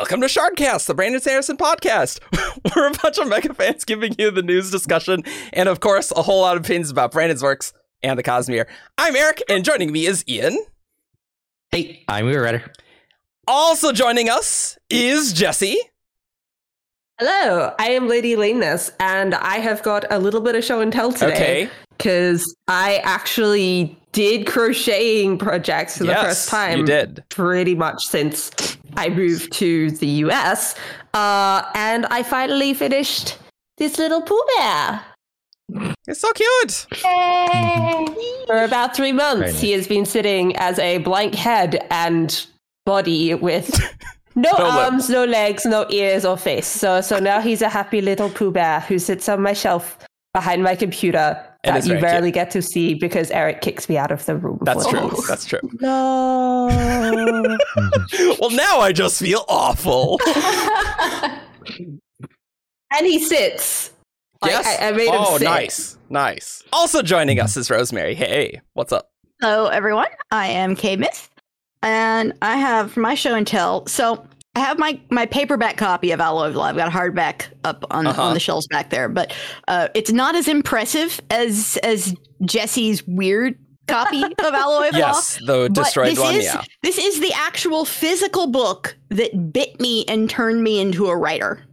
Welcome to Shardcast, the Brandon Sanderson podcast. We're a bunch of mega fans giving you the news discussion and, of course, a whole lot of opinions about Brandon's works and the Cosmere. I'm Eric, and joining me is Ian. Hey, I'm Weaver Rider. Also joining us is Jesse. Hello, I am Lady Lameness, and I have got a little bit of show and tell today. Okay. Because I actually did crocheting projects for the first time. you did. Pretty much since I moved to the US. Uh, and I finally finished this little Pooh Bear. It's so cute. For about three months, nice. he has been sitting as a blank head and body with no, No arms, no legs, no ears or face. So, so now he's a happy little Pooh Bear who sits on my shelf behind my computer And that it's you very rarely get to see because Eric kicks me out of the room. That's true. this. That's true. No. Well, now I just feel awful. and he sits. Yes. I, I made him oh, sit. nice. Nice. Also joining us is Rosemary. Hey, what's up? Hello, everyone. I am K Myth, and I have my show and tell. So I have my my paperback copy of Alloy of Law. I've got a hardback up on Uh-huh. on the shelves back there, but uh, it's not as impressive as as Jesse's weird copy of Alloy of Law. Yes, the destroyed this one. is Yeah. this is the actual physical book that bit me and turned me into a writer.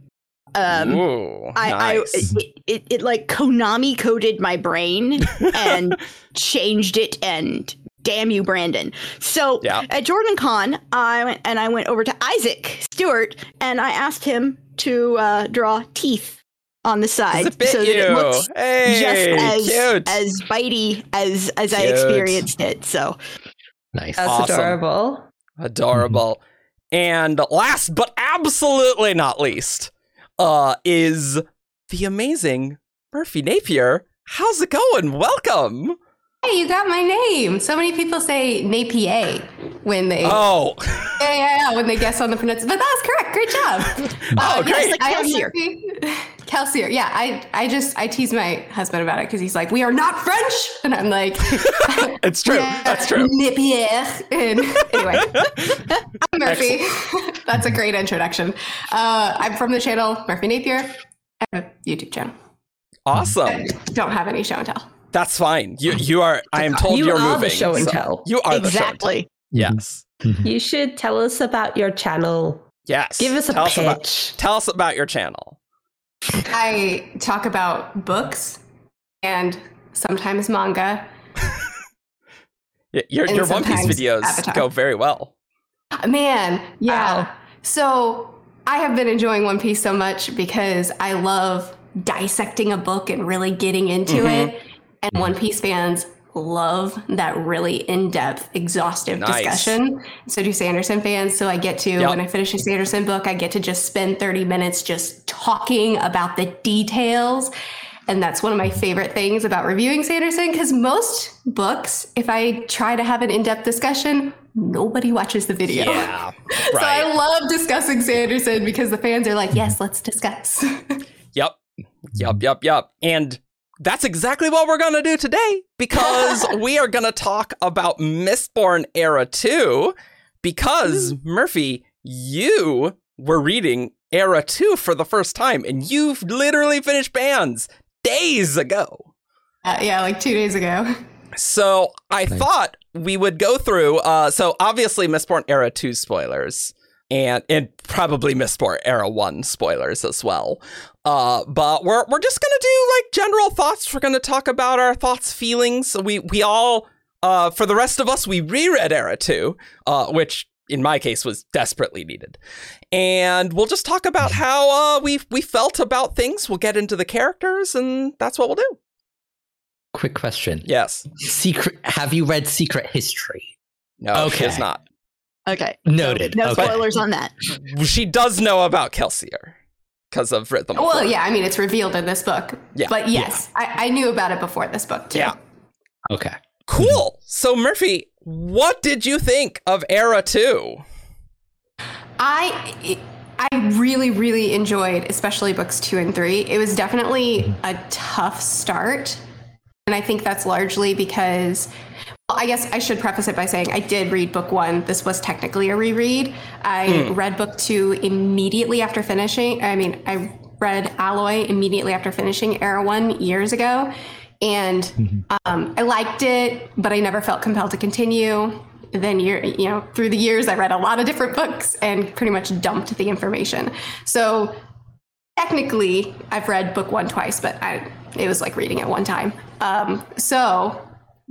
Um, Ooh, I, nice. I it, it, it like Konami coded my brain and changed it and damn you Brandon. So Yeah. at Jordan Con, I went and I went over to Isaac Stewart and I asked him to uh, draw teeth on the side Does it bit so you? that it looks hey, just as cute. as bitey as as I experienced it. So Nice. That's Awesome. adorable. Adorable. And last but absolutely not least, uh, is the amazing Murphy Napier. How's it going? Welcome. Hey, you got my name. So many people say Napier when they Oh, yeah, yeah, yeah, when they guess on the pronunciation. But that was correct. Great job. Oh, great. like I am Kelsier. Murphy- Kelsier. Yeah, I I just I tease my husband about it because he's like, we are not French, and I'm like, it's true. That's true. Napier. And anyway, I'm Murphy. That's a great introduction. Uh, I'm from the channel Murphy Napier. I have a YouTube channel. Awesome. Don't have any show and tell. That's fine. You you are. I am told You are are the moving. show and so tell. You are the show and tell. exactly. Yes. You should tell us about your channel. Yes. Give us a tell Us about, pitch. tell us about your channel. I talk about books and sometimes manga. Your your One Piece videos Avatar. go very well. Man, yeah. Wow. So I have been enjoying One Piece so much because I love dissecting a book and really getting into Mhm. it. And One Piece fans love that really in-depth, exhaustive Nice. discussion. So do Sanderson fans. So I get to, Yep. when I finish a Sanderson book, I get to just spend 30 minutes just talking about the details. And that's one of my favorite things about reviewing Sanderson because most books, if I try to have an in depth discussion, nobody watches the video. Yeah. right. So I love discussing Sanderson because the fans are like, yes, let's discuss. Yep. Yep, yep, yep. And that's exactly what we're going to do today because we are going to talk about Mistborn Era 2 because Murphy, you were reading Era 2 for the first time and you've literally finished bands days ago. Uh, yeah, like two days ago. So I Nice. thought we would go through. Uh, so obviously, Mistborn Era Two spoilers, and and probably Mistborn Era One spoilers as well. Uh, but we're we're just gonna do like general thoughts. We're gonna talk about our thoughts, feelings. We we all, uh, for the rest of us, we reread Era Two, uh, which in my case was desperately needed, and we'll just talk about how uh, we we felt about things. We'll get into the characters, and that's what we'll do. Quick question. Yes. Secret. Have you read Secret History? No, she Okay. is not. Okay. Noted. No okay. spoilers on that. she does know about Kelsier because of Rhythm. Well, yeah, I mean, it's revealed in this book. Yeah. But yes, I, I knew about it before this book, too. Yeah. Okay. Cool. So Murphy, what did you think of Era Two? I I really really enjoyed especially books 2 and 3. It was definitely a tough start. And I think that's largely because well, I guess I should preface it by saying I did read book one. This was technically a reread. I read book two immediately after finishing. I mean, I read Alloy immediately after finishing Era One years ago, and um, I liked it, but I never felt compelled to continue. Then year, you know, through the years, I read a lot of different books and pretty much dumped the information. So technically, I've read book one twice, but I, it was like reading it one time. Um, so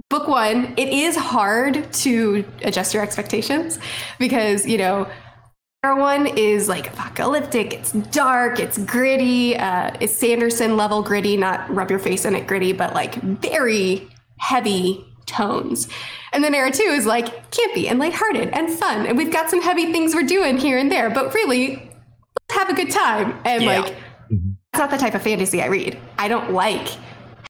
book one, it is hard to adjust your expectations because, you know, Era one is like apocalyptic, it's dark, it's gritty, uh, it's Sanderson level gritty, not rub your face in it gritty, but like very heavy tones. And then Era two is like campy and lighthearted and fun. And we've got some heavy things we're doing here and there, but really, let's have a good time. And Yeah. like, that's not the type of fantasy I read. I don't like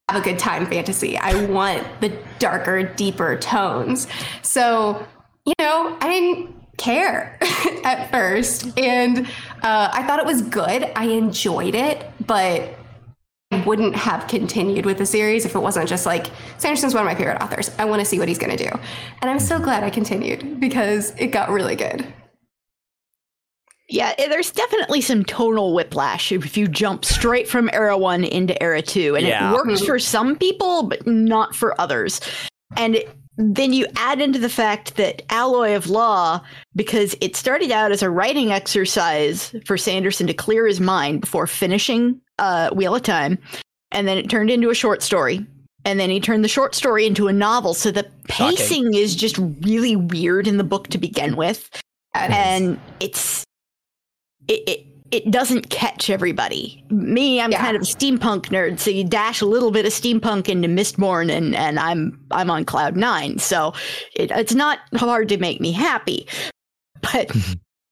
have a good time fantasy. I want the darker, deeper tones. So, you know, I didn't care at first. And uh, I thought it was good. I enjoyed it, but I wouldn't have continued with the series if it wasn't just like Sanderson's one of my favorite authors. I want to see what he's going to do. And I'm so glad I continued because it got really good. Yeah, eh, there's definitely some tonal whiplash if you jump straight from era one into era two. And Yeah. it works for some people, but not for others. And it, then you add into the fact that Alloy of Law, because it started out as a writing exercise for Sanderson to clear his mind before finishing uh, Wheel of Time, and then it turned into a short story. And then he turned the short story into a novel. So the Shocking. pacing is just really weird in the book to begin with And and it's it, it it doesn't catch everybody. Me, I'm Yeah. kind of a steampunk nerd, so you dash a little bit of steampunk into Mistborn, and and I'm I'm on cloud nine. So it, it's not hard to make me happy, but.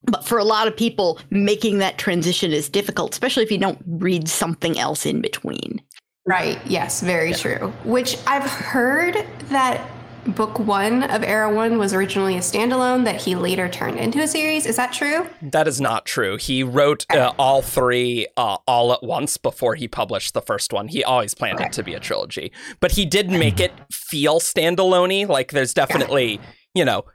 But for a lot of people, making that transition is difficult, especially if you don't read something else in between. Right. Yes, very true. Which I've heard that book one of Era One was originally a standalone that he later turned into a series. Is that true? That is not true. He wrote uh, all three uh, all at once before he published the first one. He always planned Okay. it to be a trilogy, but he did make it feel standalone Like there's definitely, you know,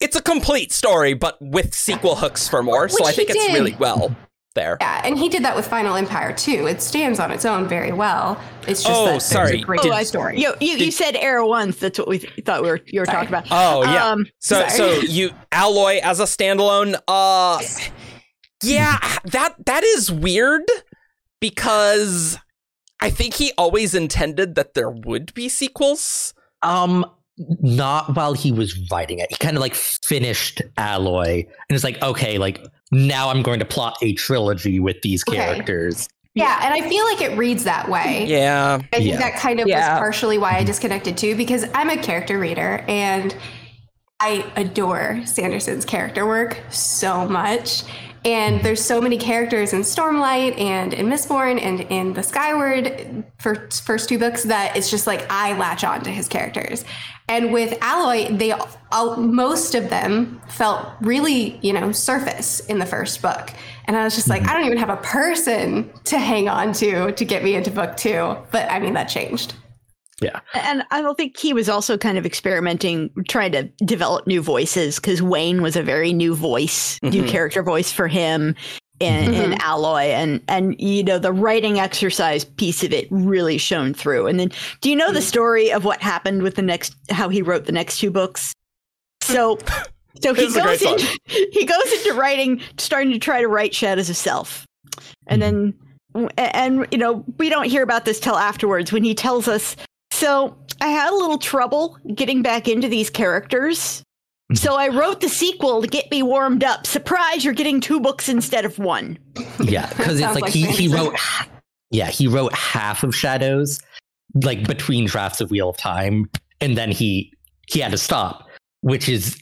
it's a complete story, but with sequel hooks for more. so I think it's did. really well there. Yeah, and he did that with Final Empire too. It stands on its own very well. It's just Oh, that there's sorry. a great Did- I- story. You you, you said era once. That's what we th- thought we were you were Sorry. talking about. Oh yeah. Um, so sorry. so you Alloy as a standalone uh yeah, that that is weird because I think he always intended that there would be sequels. Um, not while he was writing it. He kind of like finished Alloy and it's like, okay, like now I'm going to plot a trilogy with these Okay. characters. yeah, and I feel like it reads that way. Yeah. I think Yeah. that kind of Yeah. was partially why I mm-hmm. disconnected too, because I'm a character reader and I adore Sanderson's character work so much. And there's so many characters in Stormlight and in Mistborn and in the Skyward for first two books that it's just like I latch on to his characters. And with Alloy, they all, most of them felt really, you know, surface in the first book. And I was just like, mm-hmm. I don't even have a person to hang on to to get me into book two. But I mean, that changed. Yeah. And I don't think he was also kind of experimenting, trying to develop new voices because Wayne was a very new voice, new Mhm. character voice for him in, mm-hmm. in Alloy, and and you know the writing exercise piece of it really shone through. And then, do you know the mm. story of what happened with the next? How he wrote the next two books? So, so he This is a goes great in, he goes into writing, starting to try to write Shadows of Self, and mm-hmm. then and you know we don't hear about this till afterwards when he tells us so i had a little trouble getting back into these characters mm-hmm. so i wrote the sequel to get me warmed up surprise you're getting two books instead of one Yeah, because it's like, like he, he wrote, yeah, he wrote half of Shadows, like between drafts of Wheel of Time, and then he he had to stop, which is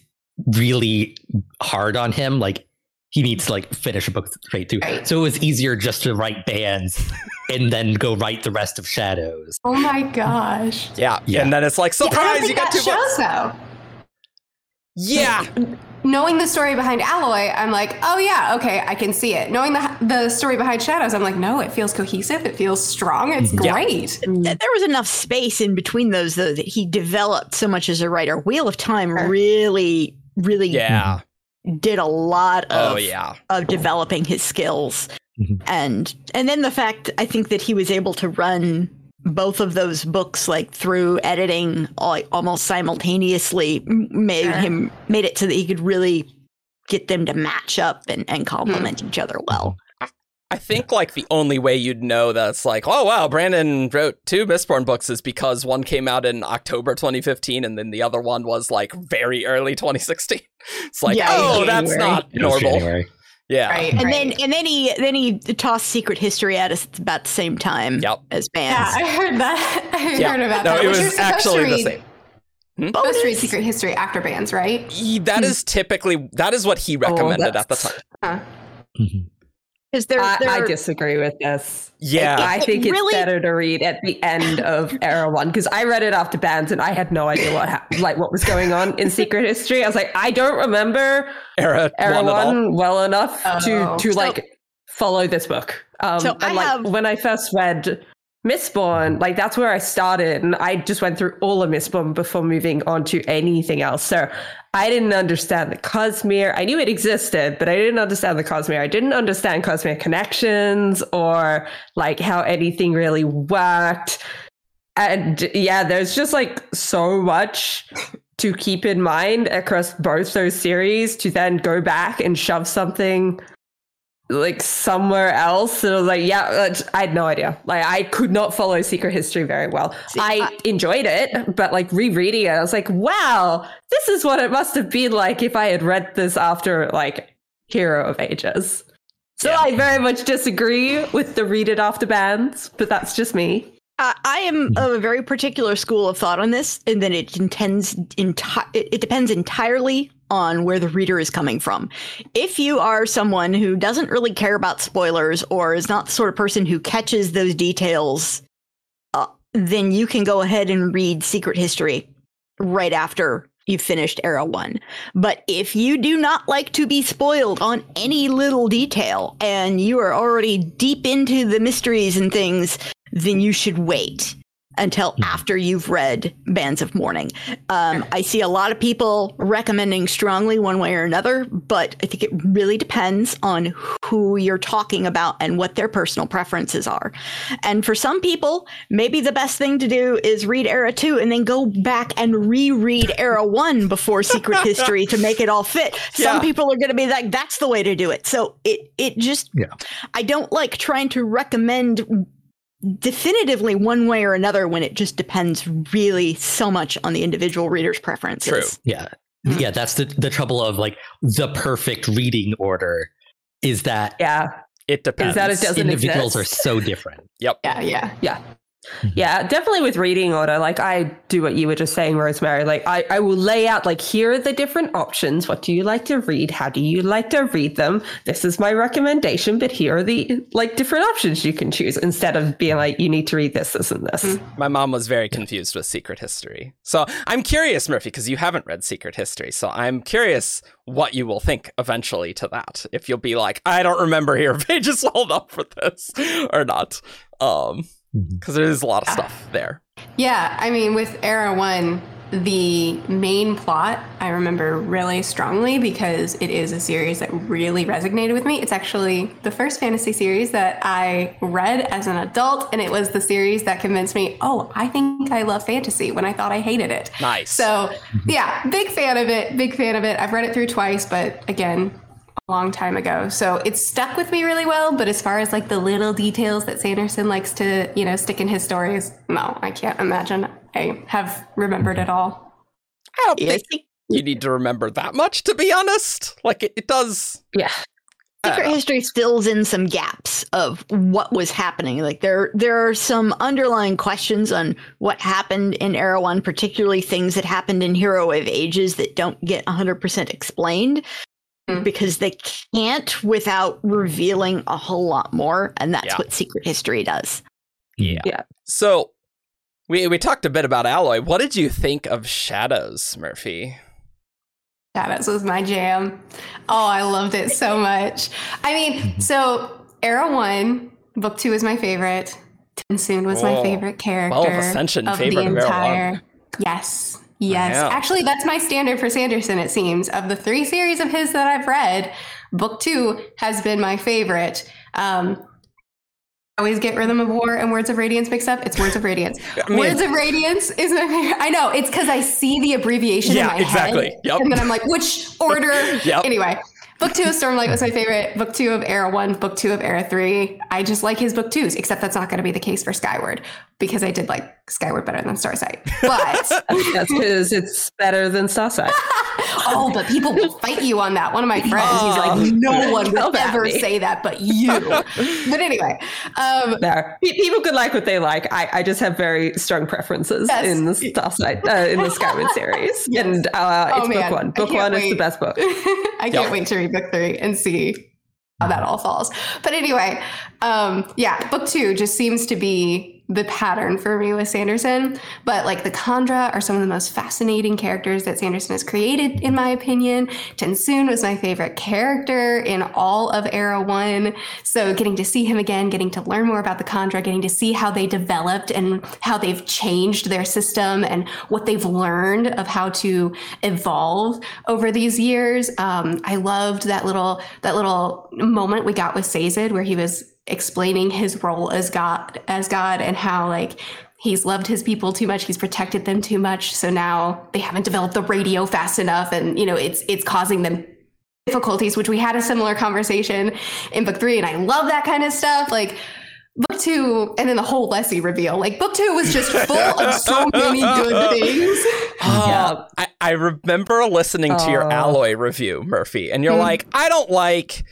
really hard on him. Like he needs to like finish a book straight through. Right. So it was easier just to write bands and then go write the rest of Shadows. Oh my gosh. Yeah. Yeah. And then it's like, Yeah, I don't surprise, think you got that two books. shows though. Yeah. Knowing the story behind Alloy, I'm like, oh yeah, okay, I can see it. Knowing the the story behind Shadows, I'm like, no, it feels cohesive. It feels strong. It's great. Th- There was enough space in between those, though, that he developed so much as a writer. Wheel of Time really, really Yeah. did a lot oh, of Oh yeah. of developing his skills Mhm. and and then the fact i think that he was able to run both of those books like through editing like almost simultaneously made Sure. him made it so that he could really get them to match up and, and complement each other well I think like the only way you'd know that's like, oh wow, Brandon wrote two Mistborn books is because one came out in October 2015 and then the other one was like very early 2016. It's like, Yeah, oh, that's not normal. January. Yeah. Right. and right. then and then he then he tossed secret history at us at about the same time Yep. as bands. yeah, I heard that. I Yeah. heard about no, that. it was supposed actually the read- same. Supposed to read Secret History after bands, right? He- that is typically that is what he recommended at the time. Huh. Mhm. Because they're, I, they're I disagree with this. Yeah. I think it's really- better to read at the end of Era One because I read it after bands and I had no idea what hap- like what was going on in Secret History. I was like, I don't remember Era, Era one. One well enough Oh. to to So- like follow this book. Um, So and I like have- when I first read Mistborn, like that's where I started, and I just went through all of Mistborn before moving on to anything else. So I didn't understand the Cosmere. I knew it existed, but I didn't understand the Cosmere. I didn't understand Cosmere connections or like how anything really worked. And yeah, there's just like so much to keep in mind across both those series to then go back and shove something like somewhere else. And I was like, yeah, uh, I had no idea. Like, I could not follow Secret History very well. I enjoyed it, but like rereading it, I was like, wow, this is what it must have been like if I had read this after like Hero of Ages. So Yeah. I very much disagree with the read it after bands, but that's just me. I I am of a very particular school of thought on this, and then it intends enti- it it depends entirely on where the reader is coming from. If you are someone who doesn't really care about spoilers or is not the sort of person who catches those details, uh, then you can go ahead and read Secret History right after you've finished Era 1. But if you do not like to be spoiled on any little detail and you are already deep into the mysteries and things, then you should wait until after you've read Bands of Mourning. Um, I see a lot of people recommending strongly one way or another, but I think it really depends on who you're talking about and what their personal preferences are. And for some people, maybe the best thing to do is read Era 2 and then go back and reread Era 1 before Secret History to make it all fit. Some Yeah. people are going to be like, that's the way to do it. So it, it just, Yeah. I don't like trying to recommend definitively one way or another when it just depends really so much on the individual reader's preferences. True. Yeah. Mm-hmm. Yeah, that's the the trouble of like the perfect reading order is that Yeah. It depends. Is that it doesn't individuals exist? are so different. Yep. Yeah, yeah. Yeah. Yeah, definitely with reading order. Like I do what you were just saying, Rosemary. Like I, I will lay out like here are the different options. What do you like to read? How do you like to read them? This is my recommendation, but here are the like different options you can choose instead of being like you need to read this, this, and this. My mom was very confused with Secret History. So I'm curious, Murphy, because you haven't read Secret History. So I'm curious what you will think eventually to that. If you'll be like, I don't remember here pages hold up for this or not. Um. Mm-hmm. because there is a lot of stuff ah. there. Yeah, I mean, with Era 1, the main plot I remember really strongly because it is a series that really resonated with me. It's actually the first fantasy series that I read as an adult, and it was the series that convinced me, oh, I think I love fantasy when I thought I hated it. Nice. So, mm-hmm. yeah, big fan of it. Big fan of it. I've read it through twice, but again, a long time ago. So it's stuck with me really well. But as far as like the little details that Sanderson likes to, you know, stick in his stories, no, I can't imagine I have remembered it all. I don't Yeah, think think you need to remember that much, to be honest. Like, it, it does. Yeah. Secret History fills in some gaps of what was happening. Like there, there are some underlying questions on what happened in Era One, particularly things that happened in Hero of Ages that don't get 100% explained Mm. because they can't without revealing a whole lot more, and that's Yeah. what Secret History does. Yeah. Yeah. So we we talked a bit about Alloy. What did you think of Shadows, Murphy? Shadows was my jam. Oh, I loved it so much. I mean, so Era One, Book Two is my favorite. Tensoon was my favorite character. Well, Ascension of favorite the of Era entire. One. Yes. Yes. Actually, that's my standard for Sanderson, it seems. Of the three series of his that I've read, Book Two has been my favorite. Um, I always get Rhythm of War and Words of Radiance mixed up. It's Words of Radiance. I mean- Words of Radiance is my favorite. I know. It's because I see the abbreviation Yeah, in my exactly. head. Yep. And then I'm like, which order? Yep. Anyway, Book Two of Stormlight was my favorite. Book Two of Era One, Book Two of Era Three. I just like his Book Twos, except that's not going to be the case for Skyward because I did like Skyward better than Starsight. But That's because it's better than Starsight. oh, but people will fight you on that. One of my friends, he's like, no one will ever me. say that, but you. but anyway, um, No, people could like what they like. I, I just have very strong preferences Yes. in the Starsight, uh, in the Skyward series, and uh, Oh, it's book man. one. Book can't one is the best book. I can't Yep. wait to read book three and see how that all falls. But anyway, um, yeah, book two just seems to be the pattern for me with Sanderson. But like the Kandra are some of the most fascinating characters that Sanderson has created, in my opinion. Tensoon was my favorite character in all of Era One. So getting to see him again, getting to learn more about the Kandra, getting to see how they developed and how they've changed their system and what they've learned of how to evolve over these years. Um, I loved that little that little moment we got with Sazed where he was explaining his role as God as God and how like he's loved his people too much he's protected them too much. So now they haven't developed the radio fast enough. And you know it's it's causing them difficulties which we had a similar conversation in book 3 and I love that kind of stuff. Like book 2 and then the whole Leslie reveal. Like book 2 was just full of so many good things. Oh, I, I remember listening to your Oh. alloy review, Murphy, and you're Hmm. like, I don't like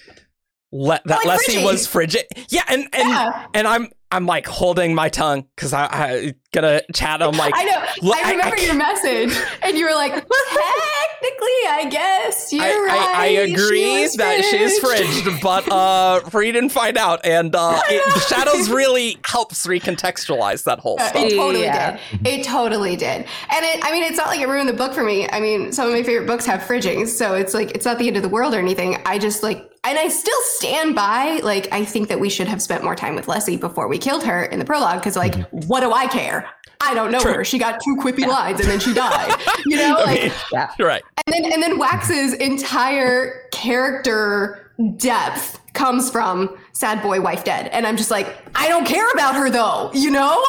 le- that like Leslie frigid. was frigid. Yeah, and and Yeah. and I'm I'm like holding my tongue because I, I gonna chat. I'm like, I know. I I- remember I your message, and you were like, "Technically, I guess you're I, right." I, I agree was that she's fridged." fridged, but uh, read and find out. And uh, it, the shadows really helps recontextualize that whole Uh, stuff. It totally Yeah. did. It totally did. And it, I mean, it's not like it ruined the book for me. I mean, some of my favorite books have fridgings, so it's like it's not the end of the world or anything. I just like, and I still stand by. Like, I think that we should have spent more time with Leslie before we killed her in the prologue. Because, like, mm-hmm. what do I care? I don't know True. her. She got two quippy lines and then she died. You know, like, Yeah. You're right. and then and then Wax's entire character depth comes from sad boy wife dead and i'm just like i don't care about her though you know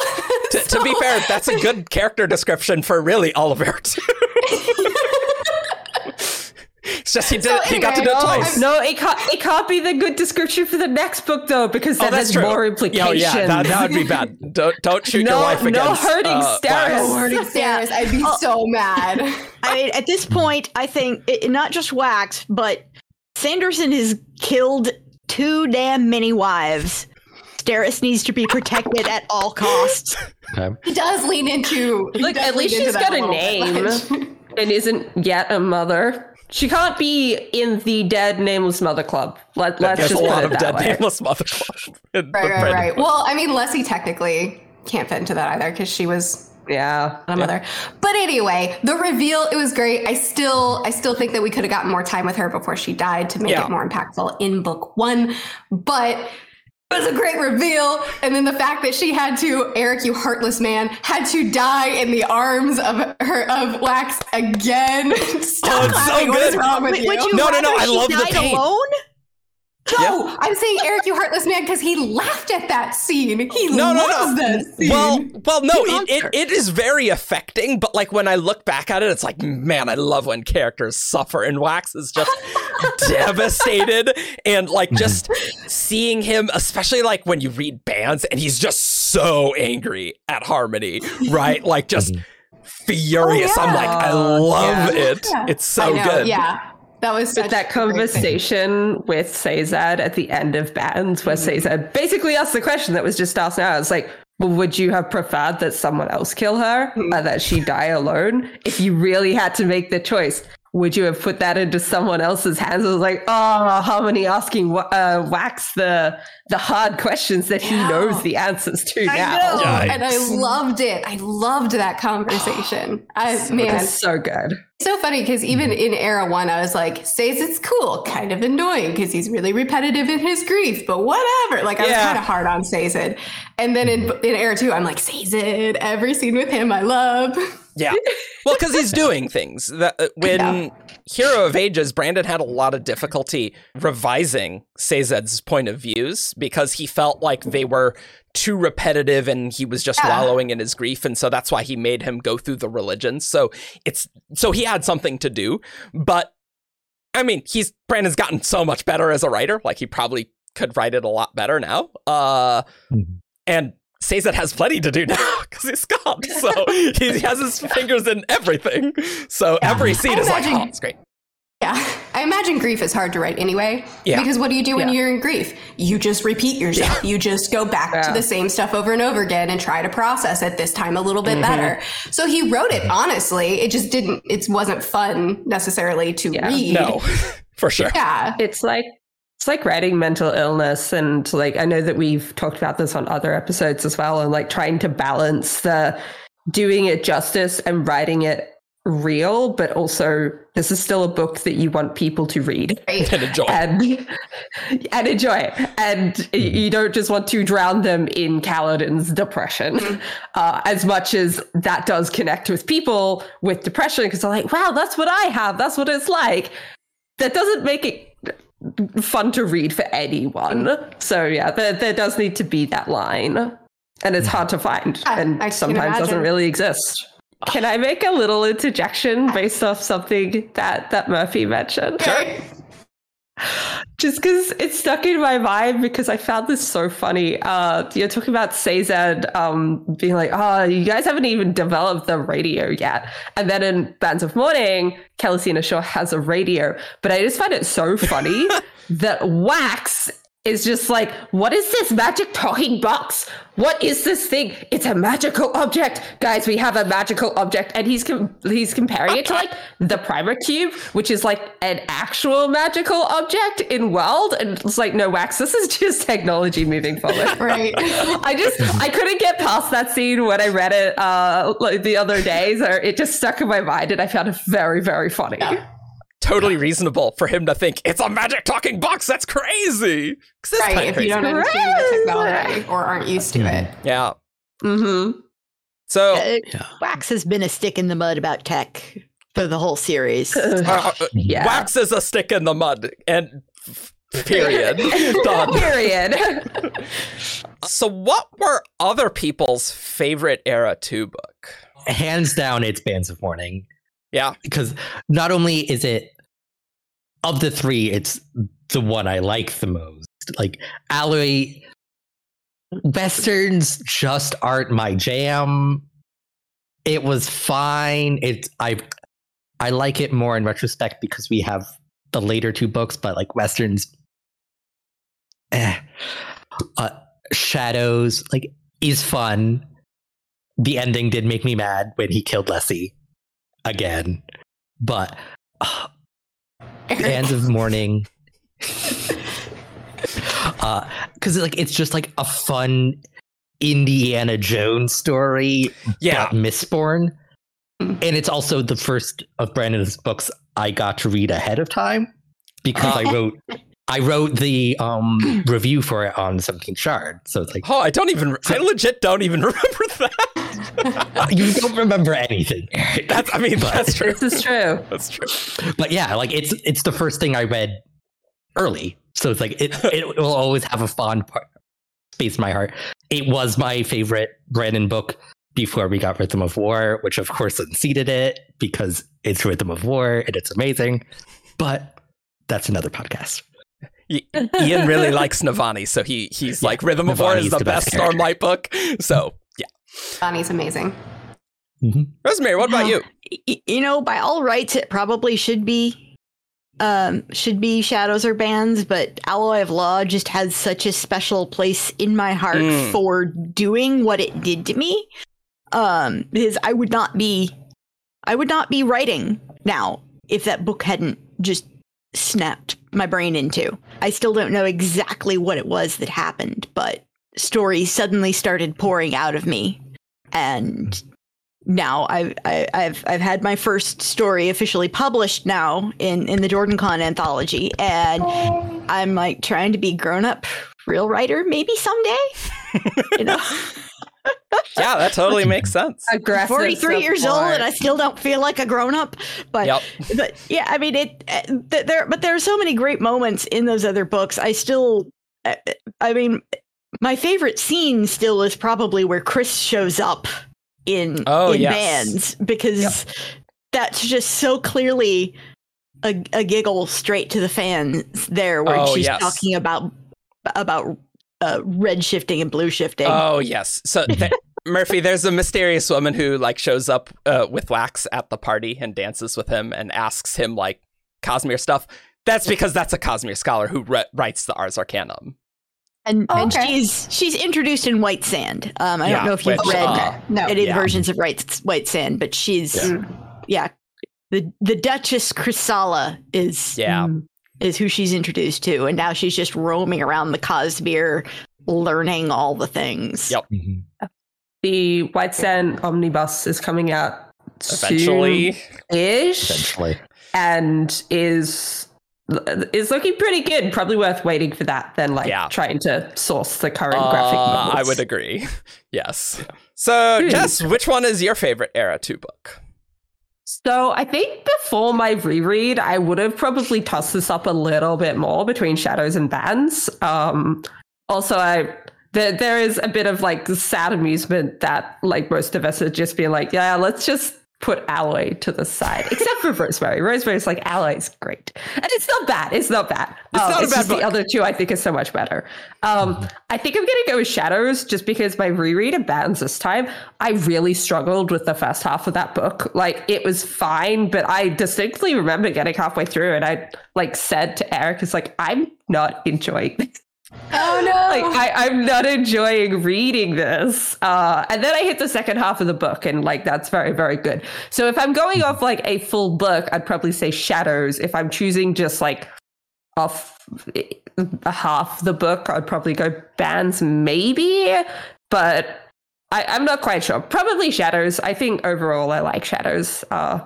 To, to be fair, that's a good character description for really Oliver. too. it's just he did So he got to do it anyway, twice. No, it can't. It can't be the good description for the next book though, because Oh, that that's has true. more Yeah, implications. yeah, that, that would be bad. Don't don't shoot No- your wife no against. hurting uh, Steris. Wax. Lord Sarah's, i'd be so mad I mean, at this point, I think it, not just Wax, but Sanderson has killed too damn many wives. Steris needs to be protected at all costs. Okay. he does lean into he Look, at least into she's got a little bit. name. and isn't yet a mother. She can't be in the dead nameless mother club. Let, let's There's just a put lot it of that dead way. nameless mother club. right right right book. well i mean leslie technically can't fit into that either because she was Yeah. a mother. But anyway, the reveal it was great. I still I still think that we could have gotten more time with her before she died to make Yeah. it more impactful in book 1. But it was a great reveal. And then the fact that she had to, Eric, you heartless man, had to die in the arms of her of Wax again. Stop Oh, it's so laughing. What is good. wrong with Wait, you? would you No, no, no, rather I she love the died pain. alone? No, I'm saying Eric, you heartless man, because he laughed at that scene. He No, no, loves no. that scene. Well, well, no, it, it, it is very affecting. But like when I look back at it, it's like, man, I love when characters suffer, and Wax is just devastated, and like mm-hmm. just seeing him, especially like when you read bands, and he's just so angry at Harmony, right? Like just mm-hmm. furious. I'm like, I oh, love it. Yeah. It's so good. Yeah. That was But that a great thing. conversation with Sazed at the end of Bands, where mm-hmm. Sazed basically asked the question that was just asked now. It's like, well, would you have preferred that someone else kill her mm-hmm. or that she die alone? If you really had to make the choice, would you have put that into someone else's hands? It was like, oh, Harmony asking uh, Wax the the hard questions that he Yeah. knows the answers to I now. know. And I loved it. I loved that conversation. I man, It's so good. so funny because even in era one, I was like, says it's cool, kind of annoying because he's really repetitive in his grief, but whatever. Like I was Yeah. kind of hard on Sazed. And then in in era two, I'm like, Sazed, every scene with him, I love. Yeah. Well, because he's doing things. That uh, when Hero of Ages, Brandon had a lot of difficulty revising Sazed's point of views because he felt like they were too repetitive and he was just Yeah. wallowing in his grief, and so that's why he made him go through the religions. So it's so he had something to do, but I mean, he's Brandon's gotten so much better as a writer. Like he probably could write it a lot better now. Uh, Mhm. and Sazed has plenty to do now because he's gone. So he has his fingers in everything. So every scene I is like, oh, it's great. Yeah. I imagine grief is hard to write anyway. Yeah. Because what do you do when Yeah. you're in grief? You just repeat yourself. You just go back to the same stuff over and over again and try to process it this time a little bit mm-hmm. better. So he wrote it honestly. It just didn't it wasn't fun necessarily to Yeah. read. No, for sure. Yeah. It's like it's like writing mental illness and like I know that we've talked about this on other episodes as well and like trying to balance the doing it justice and writing it real but also this is still a book that you want people to read. Right. And enjoy. and and enjoy. It and you don't just want to drown them in Kaladin's depression uh, as much as that does connect with people with depression because they're like wow that's what I have. That's what it's like. That doesn't make it fun to read for anyone. Mm. So yeah, there, there does need to be that line, and it's mm. hard to find, I- and I sometimes doesn't really exist. Can I make a little interjection based off something that that Murphy mentioned? Just because it stuck in my mind because I found this so funny. Uh, you're talking about Sazed um, being like, oh, you guys haven't even developed the radio yet. And then in Bands of Mourning, Morning, Kelisina Shaw has a radio. But I just find it so funny that Wax is just like, what is this magic talking box? What is this thing? It's a magical object, guys. We have a magical object, and he's com- he's comparing it to like the Primer Cube, which is like an actual magical object in world. And it's like, no, Wax, this is just technology moving forward. Right. I just I couldn't get past that scene when I read it uh like the other day, so it just stuck in my mind, and I found it very very funny. Totally reasonable for him to think it's a magic talking box. That's crazy. that's right. If crazy. you don't understand the technology or aren't used to it. Yeah. Mm-hmm. So Uh, Yeah. Wax has been a stick in the mud about tech for the whole series. uh, uh, Yeah. wax is a stick in the mud, and period. Done. Period. So, what were other people's favorite era two book? Hands down, it's Bands of Mourning. Yeah. Because not only is it of the three, it's the one I like the most. Like Alloy Westerns just aren't my jam. It was fine. It's I I like it more in retrospect because we have the later two books, but like Westerns eh. Uh, Shadows like is fun. The ending did make me mad when he killed Leslie again. But uh, Bands of Mourning. uh because like it's just like a fun Indiana Jones story, Yeah. but Mistborn. And it's also the first of Brandon's books I got to read ahead of time because I wrote I wrote the um review for it on 17th Shard. So it's like Oh, I don't even. I legit don't even remember that. uh, you don't remember anything. That's. I mean, that's true. this is true. That's true. but yeah, like it's it's the first thing I read early, so it's like it it will always have a fond part, space in my heart. It was my favorite Brandon book before we got Rhythm of War, which of course unseated it because it's Rhythm of War and it's amazing. But that's another podcast. Y- Ian really likes Navani, so he he's Yeah, like Rhythm of War is the, the best best character. Stormlight book. So yeah, Bonnie's amazing. Rosemary, what about you? You know, by all rights, it probably should be um should be shadows or bands but alloy of law just has such a special place in my heart Mm. for doing what it did to me um because i would not be i would not be writing now if that book hadn't just snapped my brain into. I still don't know exactly what it was that happened, but stories suddenly started pouring out of me, and now I've I, I've I've had my first story officially published now in in the Jordan Con anthology, and I'm like trying to be grown up real writer maybe someday. you know, Yeah, that totally makes sense. Aggressive 43 years old and I still don't feel like a grown up. But Yep. but yeah, I mean it. uh, th- There, but there are so many great moments in those other books. I still, uh, I mean, my favorite scene still is probably where Khriss shows up in Oh, in yes. bands because that's just so clearly a, a giggle straight to the fans there, where Oh, she's yes. talking about about uh, red shifting and blue shifting. Oh yes. So th- Murphy, there's a mysterious woman who like shows up uh, with Wax at the party and dances with him and asks him like Cosmere stuff. That's because that's a Cosmere scholar who re- writes the Ars Arcanum. and, Oh, and okay. she's she's introduced in White Sand. Um, I Yeah, don't know if you've which, read uh, No. any yeah. versions of White White Sand, but she's yeah, the the Duchess Khrissalla is Yeah. Is who she's introduced to, and now she's just roaming around the Cosmere, learning all the things. Yep. Mhm. the White Sand omnibus is coming out Eventually, ish Eventually. and is is looking pretty good. Probably worth waiting for that than like Yeah. trying to source the current graphic uh, novels. I would agree. Yes. So, Hmm. Jess, which one is your favorite Era Two book? So I think before my reread, I would have probably tossed this up a little bit more between Shadows and Bands. Um, also, I there, there is a bit of like sad amusement that like most of us are just being like, yeah, let's just put Alloy to the side, except for Rosemary. Rosemary's like Alloy is great, and it's not bad. It's not bad. It's Um, not a bad book. The other two I think is so much better. Um, I think I'm gonna go with Shadows just because my reread of Bands this time, I really struggled with the first half of that book. Like it was fine, but I distinctly remember getting halfway through and I like said to Eric, "It's like I'm not enjoying this. Oh no. Like I, I'm not enjoying reading this." Uh, and then I hit the second half of the book, and like that's very, very good. So if I'm going off like a full book, I'd probably say Shadows. If I'm choosing just like off a half the book, I'd probably go bands, maybe, but I, I'm not quite sure. Probably Shadows. I think overall I like Shadows. Uh,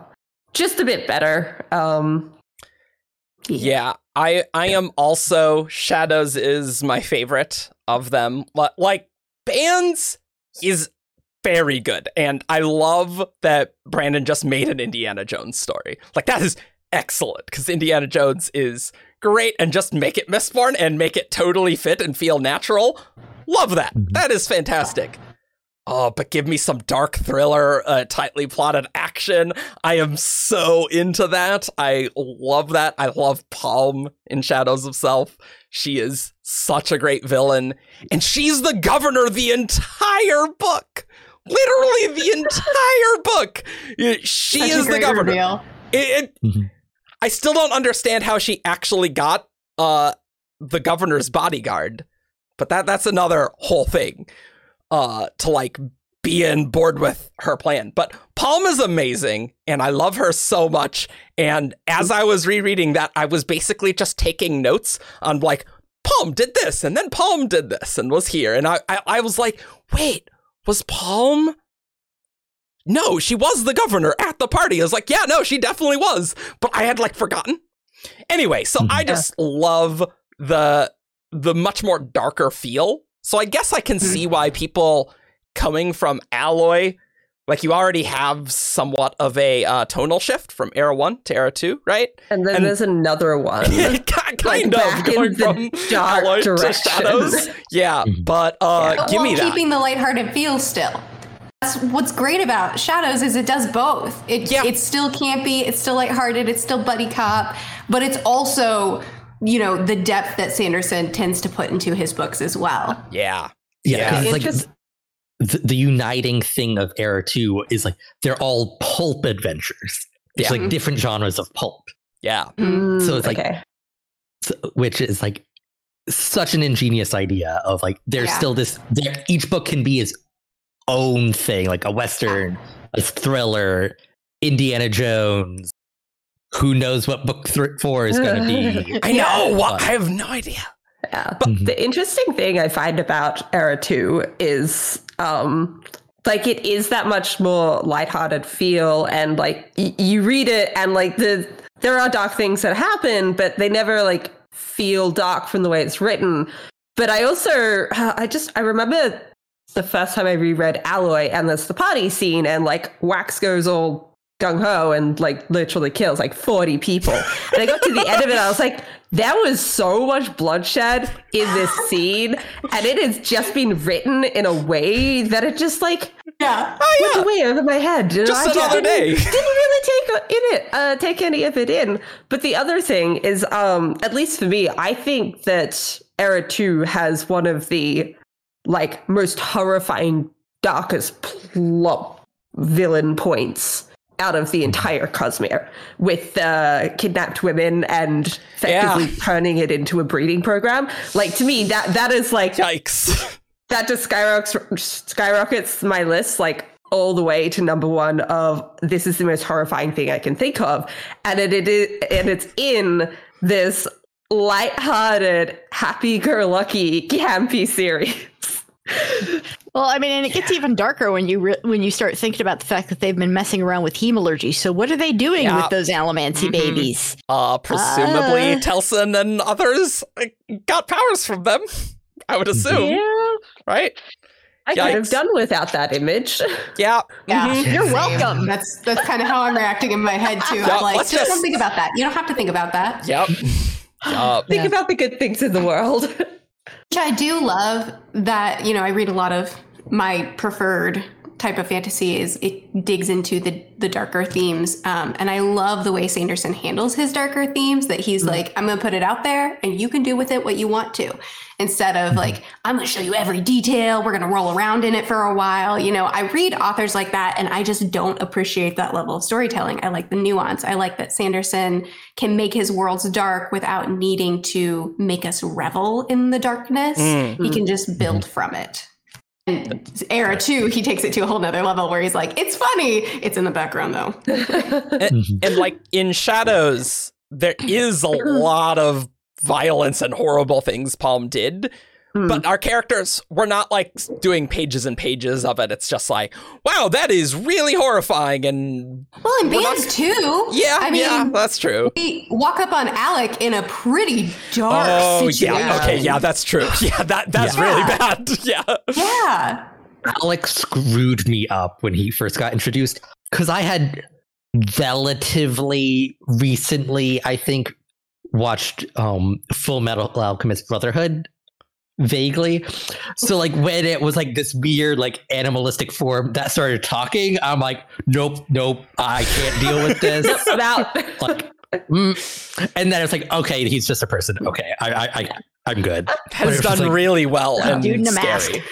just a bit better. Um, Yeah, I I am also Shadows is my favorite of them. Li- Like Bands is very good, and I love that Brandon just made an Indiana Jones story. Like that is excellent because Indiana Jones is great, and just make it Mistborn and make it totally fit and feel natural. Love that. Mhm. That is fantastic. Oh, but give me some dark thriller, uh, tightly plotted action. I am so into that. I love that. I love Paalm in Shadows of Self. She is such a great villain, and she's the governor the entire book. Literally the entire book. She Such a is the governor. reveal. It, it- Mhm. I still don't understand how she actually got uh the governor's bodyguard, but that that's another whole thing. Uh, to like be on board with her plan. But Paalm is amazing, and I love her so much. And as I was rereading that, I was basically just taking notes on like Paalm did this, and then Paalm did this, and was here, and I I, I was like, wait, was Paalm? No, she was the governor at the party. I was like, yeah, no, she definitely was. But I had like forgotten. Anyway, so I Mhm. just love the the much more darker feel. So I guess I can see why people coming from Alloy, like you already have somewhat of a uh, tonal shift from Era 1 to Era 2, right? and then And- there's another one. kind Like of in going the from dark Alloy to direction. Shadows. Yeah, Mhm. but uh, But give while me that. keeping the lighthearted feel still. That's what's great about Shadows is it does both. It Yeah. it's still campy, it's still lighthearted, it's still buddy cop, but it's also you know the depth that Sanderson tends to put into his books as well. Yeah. Yeah, Yeah. 'cause it's like just- the, the uniting thing of Era 2 is like they're all pulp adventures. It's Yeah. like mm-hmm. different genres of pulp, Yeah. Mm-hmm. So it's like- okay. so- which is like such an ingenious idea of like there's Yeah. still this each book can be its own thing like a western a thriller indiana jones who knows what book th- four is going to be. I know. What? I have no idea. Yeah. But Mhm. the interesting thing I find about Era 2 is um like it is that much more lighthearted feel and like y- you read it and like the there are dark things that happen but they never like feel dark from the way it's written. But I also I just I remember the first time I reread Alloy and there's the party scene and like Wax goes all gung ho and like literally kills like 40 people. And I got to the end of it, I was like, there was so much bloodshed in this scene, and it has just been written in a way that it just like Yeah. Oh went way over my head. You Just I another didn't, day. Didn't really take in it, uh, take any of it in. But the other thing is, um, at least for me, I think that Era Two has one of the like most horrifying, darkest plot villain points out of the entire Cosmere with uh, kidnapped women and effectively Yeah. turning it into a breeding program. Like to me, that that is like Yikes. that just skyrockets skyrockets my list like all the way to number one of this is the most horrifying thing I can think of, and it, it is and it's in this light-hearted, happy-go-lucky, campy series. Well, I mean, and it gets even darker when you re- when you start thinking about the fact that they've been messing around with hemalurgy. So what are they doing Yeah. with those Allomancy Mhm. babies? Uh, presumably Uh. Telsin and others uh, got powers from them. I would assume, Yeah, right? I could have done without that image. Yeah. Yeah. Mhm. You're welcome. That's that's kind of how I'm reacting in my head too. Yeah, I'm like, just, just- don't think about that. You don't have to think about that. Yep. Yup. Think about the good things in the world. Which I do love that, you know, I read a lot of my preferred type of fantasy is it digs into the the darker themes. Um, and I love the way Sanderson handles his darker themes that he's like, I'm gonna put it out there and you can do with it what you want to. Instead of like, I'm gonna show you every detail, we're gonna roll around in it for a while. You know, I read authors like that and I just don't appreciate that level of storytelling. I like the nuance. I like that Sanderson can make his worlds dark without needing to make us revel in the darkness. Mm. He can just build from it. And Era 2, he takes it to a whole nother level where he's like, it's funny. It's in the background though. and, mm-hmm. and like in Shadows, there is a lot of violence and horrible things Paalm did. Hmm. But our characters were not like doing pages and pages of it. It's just like, wow, that is really horrifying. And Well, and We're not- Bands too. yeah, I mean, yeah, that's true. we walk up on Allik in a pretty dark Oh, situation. yeah. Okay, yeah, that's true. Yeah, that that's Yeah. really bad. Yeah. Yeah. Allik screwed me up when he first got introduced because I had relatively recently, I think, watched um, Full Metal Alchemist Brotherhood vaguely. So, like, when it was like this weird, like, animalistic form that started talking, I'm like, nope, nope, I can't deal with this. I'm out. like, mm. and then it's like, okay, he's just a person. Okay, I, I, I I'm good. Has done like- really well and Dude in a mask. scary.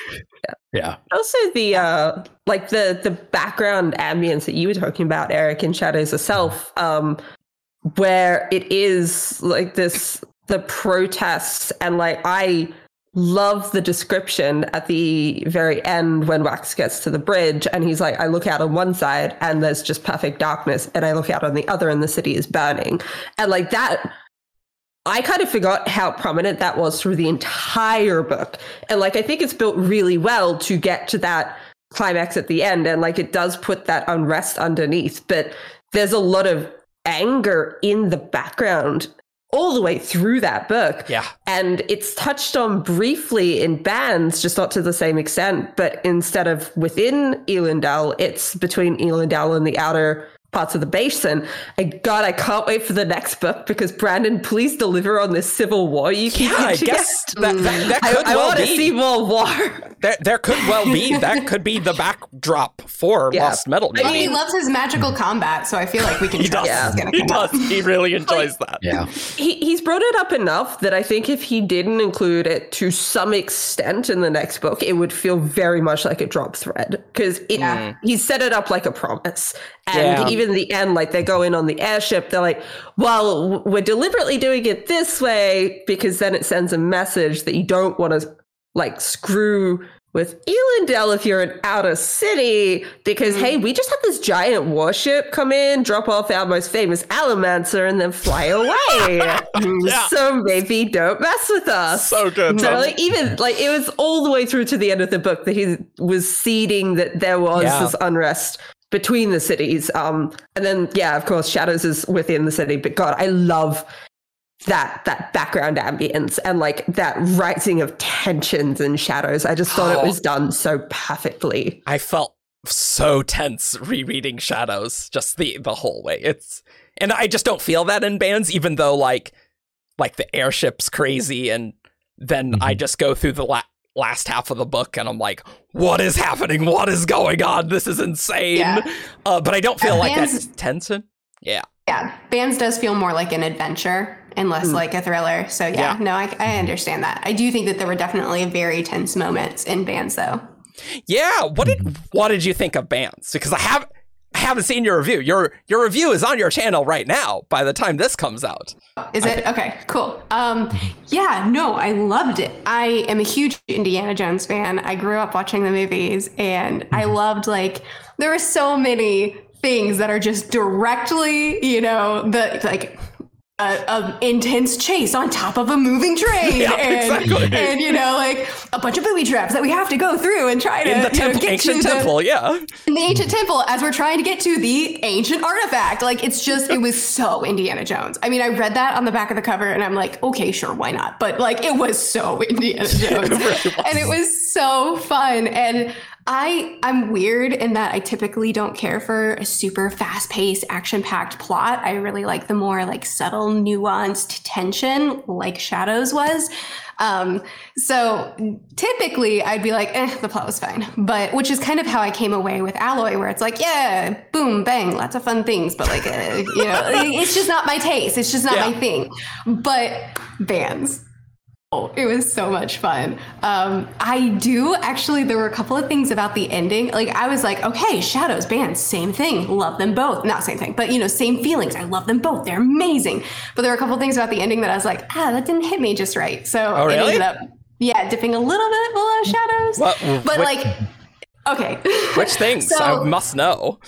Yeah. Also, the uh, like the the background ambience that you were talking about, Eric, in Shadows of Self, um, where it is like this the protests and like I love the description at the very end when Wax gets to the bridge and he's like, I look out on one side and there's just perfect darkness, and I look out on the other and the city is burning, and like that. I kind of forgot how prominent that was through the entire book. And like I think it's built really well to get to that climax at the end and like it does put that unrest underneath, but there's a lot of anger in the background all the way through that book. Yeah. And it's touched on briefly in bands, just not to the same extent, but instead of within Elendel, it's between Elendel and the outer parts of the basin. And God, I can't wait for the next book because Brandon, please deliver on this civil war you keep Yeah, I hinting at. guess that, that, that I, could I well want to be. see more war. There, there could well be. That could be the backdrop for Yeah. Lost Metal. Well, he loves his magical combat, so I feel like we can he trust does. it's gonna He does. out. He really enjoys that. Yeah. he, he's brought it up enough that I think if he didn't include it to some extent in the next book, it would feel very much like a drop thread because Yeah. he set it up like a promise. And Yeah. Even the end, like they go in on the airship, they're like, well, we're deliberately doing it this way because then it sends a message that you don't want to like screw with Elendel if you're in outer city because hey, we just had this giant warship come in, drop off our most famous Allomancer, and then fly away. Yeah. So maybe don't mess with us. So good. So like even like it was all the way through to the end of the book that he was seeding that there was Yeah. this unrest between the cities. Um and then yeah, of course Shadows is within the city, but God, I love that that background ambience and like that rising of tensions and shadows. I just thought Oh. it was done so perfectly. I felt so tense rereading Shadows just the the whole way. It's and I just don't feel that in bands, even though like like the airship's crazy, and then I just go through the la- last half of the book and I'm like, what is happening? What is going on? This is insane. Yeah. Uh, but I don't feel uh, like Bands- that tension. Yeah. Yeah, Bands does feel more like an adventure and less hmm. like a thriller. So yeah, Yeah. no, I, I hmm. understand that. I do think that there were definitely very tense moments in Bands, though. Yeah. What did what did you think of bands? Because I have I haven't seen your review. Your your review is on your channel right now by the time this comes out. Is it okay? Cool. Um, yeah, no, I loved it. I am a huge Indiana Jones fan. I grew up watching the movies, and I loved like there were so many things that are just directly, you know, the like. A, a intense chase on top of a moving train, Yeah, and, exactly. and you know, like a bunch of booby traps that we have to go through and try to In the you know, get ancient to the- temple, yeah. in the ancient temple as we're trying to get to the ancient artifact. Like it's just it was so Indiana Jones. I mean, I read that on the back of the cover and I'm like, okay, sure, why not? But like it was so Indiana Jones. And it was so fun. And I I'm weird in that I typically don't care for a super fast-paced, action-packed plot. I really like the more like subtle, nuanced tension, like Shadows was. Um, so typically I'd be like, eh, the plot was fine. But which is kind of how I came away with Alloy, where it's like, yeah, boom, bang, lots of fun things, but like, uh, you know, it's just not my taste. It's just not Yeah. my thing. But bands. Oh, it was so much fun. Um, I do actually. There were a couple of things about the ending. Like I was like, okay, Shadows bands, same thing. Love them both. Not same thing, but you know, same feelings. I love them both. They're amazing. But there were a couple of things about the ending that I was like, ah, that didn't hit me just right. So Oh, it really? ended up, yeah, dipping a little bit below Shadows. What- but what- like, okay, Which things? So- I must know.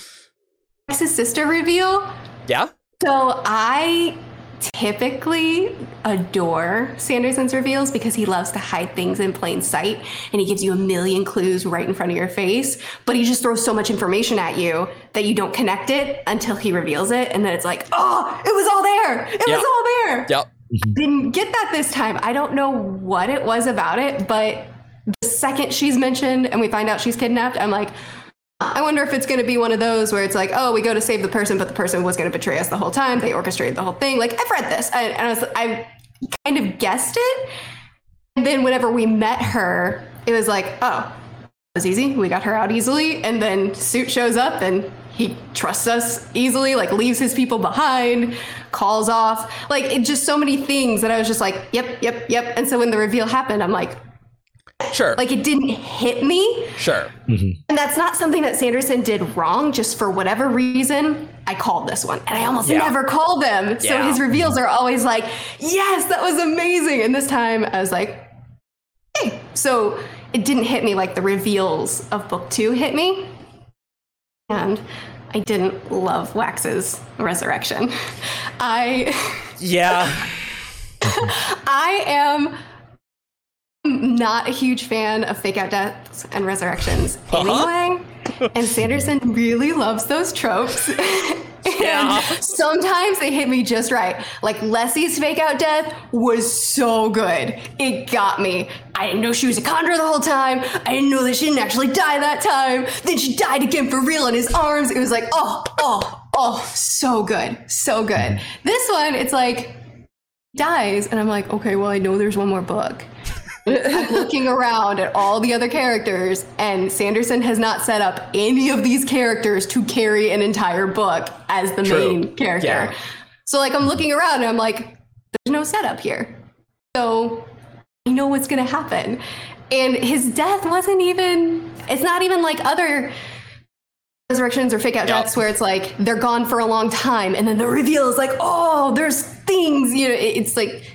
Wax's sister reveal. Yeah. So I typically adore Sanderson's reveals because he loves to hide things in plain sight and he gives you a million clues right in front of your face, but he just throws so much information at you that you don't connect it until he reveals it and then it's like, "Oh, it was all there. It Yeah. was all there." Yep. Didn't get that this time. I don't know what it was about it, but the second she's mentioned and we find out she's kidnapped, I'm like, I wonder if it's going to be one of those where it's like, oh, we go to save the person, but the person was going to betray us the whole time. They orchestrated the whole thing. Like I've read this, and, I was, I kind of guessed it. And then whenever we met her, it was like, oh, it was easy. We got her out easily, and then Suit shows up and. He trusts us easily, like leaves his people behind, calls off, like it just so many things that I was just like, yep, yep, yep. And so when the reveal happened, I'm like, Sure. like it didn't hit me, sure. Mm-hmm. and that's not something that Sanderson did wrong, just for whatever reason. I called this one, and I almost Yeah. never call them. So Yeah. his reveals are always like, yes, that was amazing. And this time I was like, hey. So it didn't hit me like the reveals of book two hit me. And I didn't love Wax's resurrection. I. Yeah. I am not a huge fan of fake out deaths and resurrections Uh-huh. anyway. and Sanderson really loves those tropes. and Yeah. sometimes they hit me just right. Like Lessie's fake out death was so good. It got me. I didn't know she was a kandra the whole time. I didn't know that she didn't actually die that time. Then she died again for real in his arms. It was like, oh, oh, oh, so good. So good. This one, it's like, dies and i'm like okay well i know there's one more book I'm looking around at all the other characters and sanderson has not set up any of these characters to carry an entire book as the True. main character Yeah. so like i'm looking around and i'm like there's no setup here so i know what's gonna happen and his death wasn't even it's not even like other resurrections or fake out Yeah. deaths where it's like they're gone for a long time and then the reveal is like oh there's things you know it's like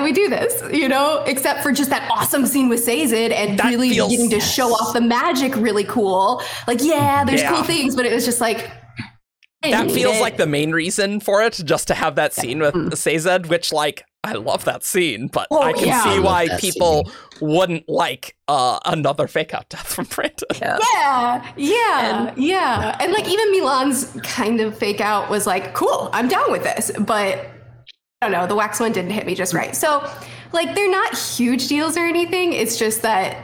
did we do this? You know, except for just that awesome scene with Sazed and That really feels- getting to show off the magic really cool. Like, yeah, there's Yeah. cool things, but it was just like That feels it. like the main reason for it, just to have that scene with Sazed, which, like, I love that scene, but Oh, I can yeah. see I why that people wouldn't like uh, another fake out death from Brandon. Yeah, yeah, yeah. And like even MeLaan's kind of fake out was like, cool, I'm down with this. But I don't know, the wax one didn't hit me just right. So like they're not huge deals or anything. It's just that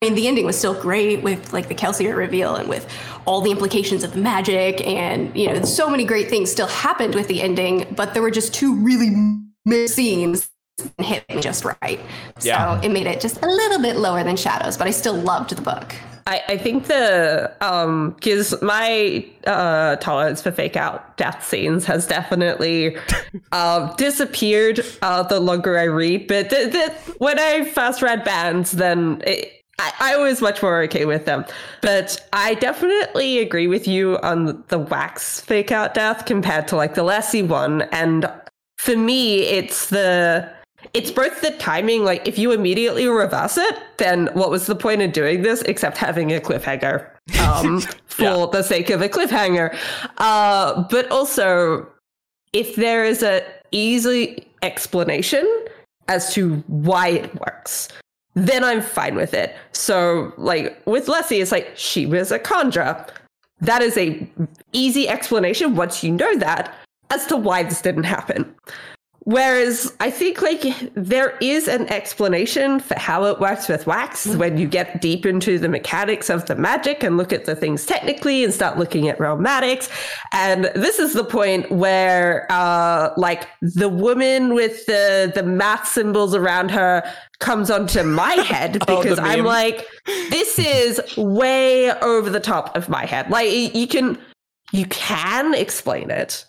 I mean the ending was still great with like the Kelsier reveal and with all the implications of the magic and you know, so many great things still happened with the ending, but there were just two really mid scenes that hit me just right. Yeah. So it made it just a little bit lower than Shadows, but I still loved the book. I, I think the um because my uh tolerance for fake out death scenes has definitely um disappeared uh the longer I read. But th- th- when I first read bands, then it, I, I was much more okay with them. But I definitely agree with you on the wax fake out death compared to like the Lessie one. And for me, it's the it's both the timing, like if you immediately reverse it, then what was the point of doing this except having a cliffhanger um, for Yeah. the sake of a cliffhanger? Uh, but also, if there is a easy explanation as to why it works, then I'm fine with it. So, like with Lessie, it's like she was a kandra. That is a easy explanation once you know that as to why this didn't happen. Whereas I think like there is an explanation for how it works with wax when you get deep into the mechanics of the magic and look at the things technically and start looking at realmatics. And this is the point where uh like the woman with the the math symbols around her comes onto my head Oh, because I'm like, this is way over the top of my head. Like you can you can explain it.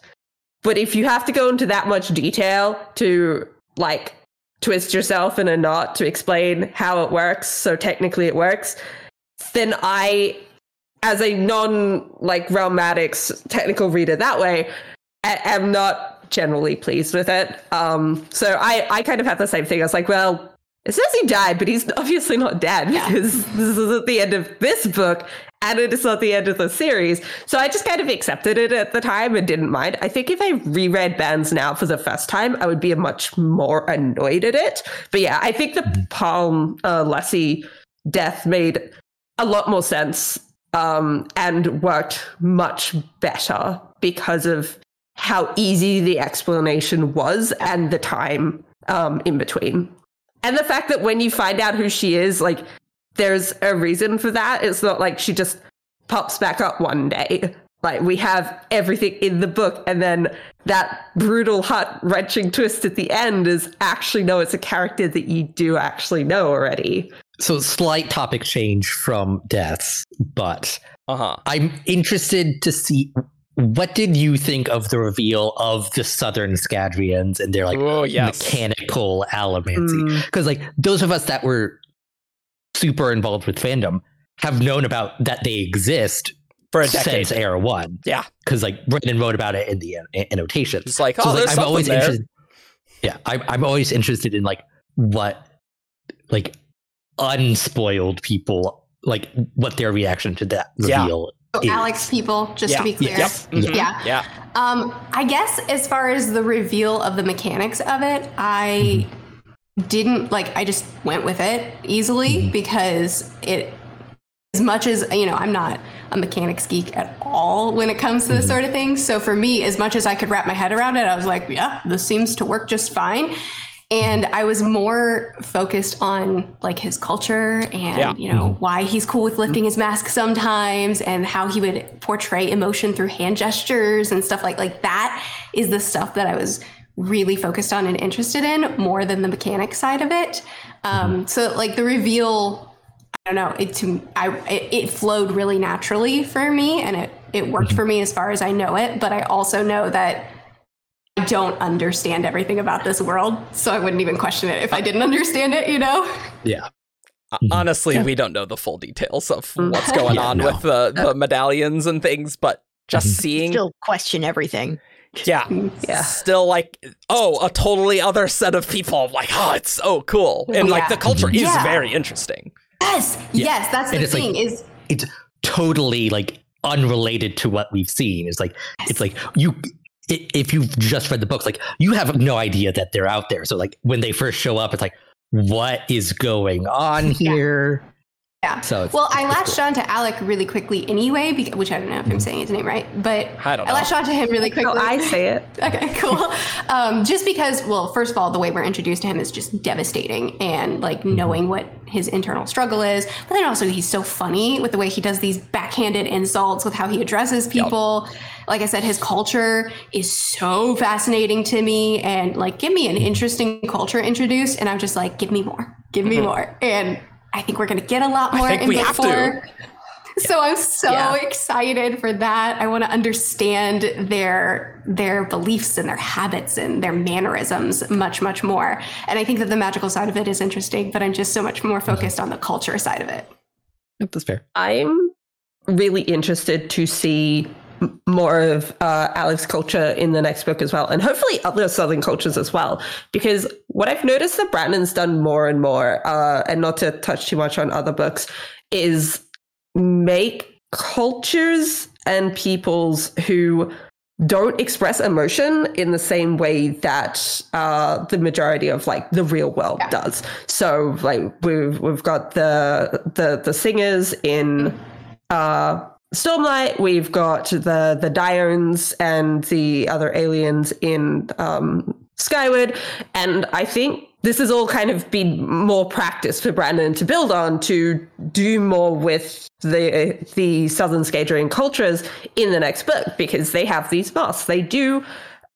But if you have to go into that much detail to like twist yourself in a knot to explain how it works, so technically it works, then I, as a non like realmatics technical reader that way, a- am not generally pleased with it. Um, so I I kind of have the same thing. I was like, well, it says he died, but he's obviously not dead because this is at the end of this book and it is not the end of the series. So I just kind of accepted it at the time and didn't mind. I think if I reread Bands now for the first time, I would be much more annoyed at it. But yeah, I think the Paalm uh, Lessie death made a lot more sense um, and worked much better because of how easy the explanation was and the time um, in between. And the fact that when you find out who she is, like, there's a reason for that. It's not like she just pops back up one day. Like, we have everything in the book, and then that brutal, hot, wrenching twist at the end is actually no, it's a character that you do actually know already. So slight topic change from deaths, but Uh huh. I'm interested to see what did you think of the reveal of the Southern Scadrians and their like oh yes. mechanical allomancy? Mm. Because like those of us that were super involved with fandom have known about that they exist For a decade. since Era One. Yeah. because like Brandon wrote about it in the uh, annotations. It's like, So oh, like, there's I'm something always there. interested. Yeah, I'm I'm always interested in like what like unspoiled people like what their reaction to that reveal. So is. Allik's people, just Yeah. to be clear. Yep. Mhm. Yeah. Yeah. Um, I guess as far as the reveal of the mechanics of it, I didn't like I just went with it easily because it as much as you know, I'm not a mechanics geek at all when it comes to this sort of thing. So for me, as much as I could wrap my head around it, I was like, yeah, this seems to work just fine. And mm-hmm. I was more focused on like his culture and Yeah. you know mm-hmm. why he's cool with lifting his mask sometimes and how he would portray emotion through hand gestures and stuff like like that is the stuff that I was really focused on and interested in more than the mechanic side of it. Um, mm-hmm. so like the reveal, I don't know, it to I it, it flowed really naturally for me and it it worked for me as far as I know it. But I also know that I don't understand everything about this world, so I wouldn't even question it if I didn't understand it. You know. Yeah. Uh, Mhm. Honestly, we don't know the full details of Mm. what's going Yeah, on no. with the, the medallions and things, but just Mhm. seeing Still question everything. Yeah. Yeah. Still like, oh, a totally other set of people. Like, oh, it's so cool. And like the culture is Yeah. very interesting. Yes, yes, that's And the it's like- thing. is it's totally like unrelated to what we've seen. It's like it's like you i- if you've just read the books, like you have no idea that they're out there. So like when they first show up, it's like, what is going on here? Yeah. So it's, Well, I latched cool. on to Allik really quickly anyway, bec- which I don't know if I'm mm-hmm. saying his name right, but I don't I latched on to him really quickly. Oh, I say it. Okay, cool. um, just because, well, first of all, the way we're introduced to him is just devastating, and like mm-hmm. knowing what his internal struggle is. But then also, he's so funny with the way he does these backhanded insults with how he addresses people. Like I said, his culture is so fascinating to me, and like, give me an mm-hmm. interesting culture introduced, and I'm just like, give me more, give me more, and I think we're gonna get a lot more I think in we book have to. four. So I'm so Yeah. excited for that. I want to understand their their beliefs and their habits and their mannerisms much much more. And I think that the magical side of it is interesting, but I'm just so much more mm-hmm. focused on the culture side of it. Yep, that's fair. I'm really interested to see m- more of uh, Allik's culture in the next book as well, and hopefully other Southern cultures as well. Because what I've noticed that Brandon's done more and more, uh, and not to touch too much on other books, is make cultures and peoples who don't express emotion in the same way that uh, the majority of like the real world Yeah. does. So like we've we've got the the the singers in uh, Stormlight. We've got the the Diones and the other aliens in um, Skyward, and I think this has all kind of been more practice for Brandon to build on to do more with the the Southern Scadrian cultures in the next book because they have these masks. They do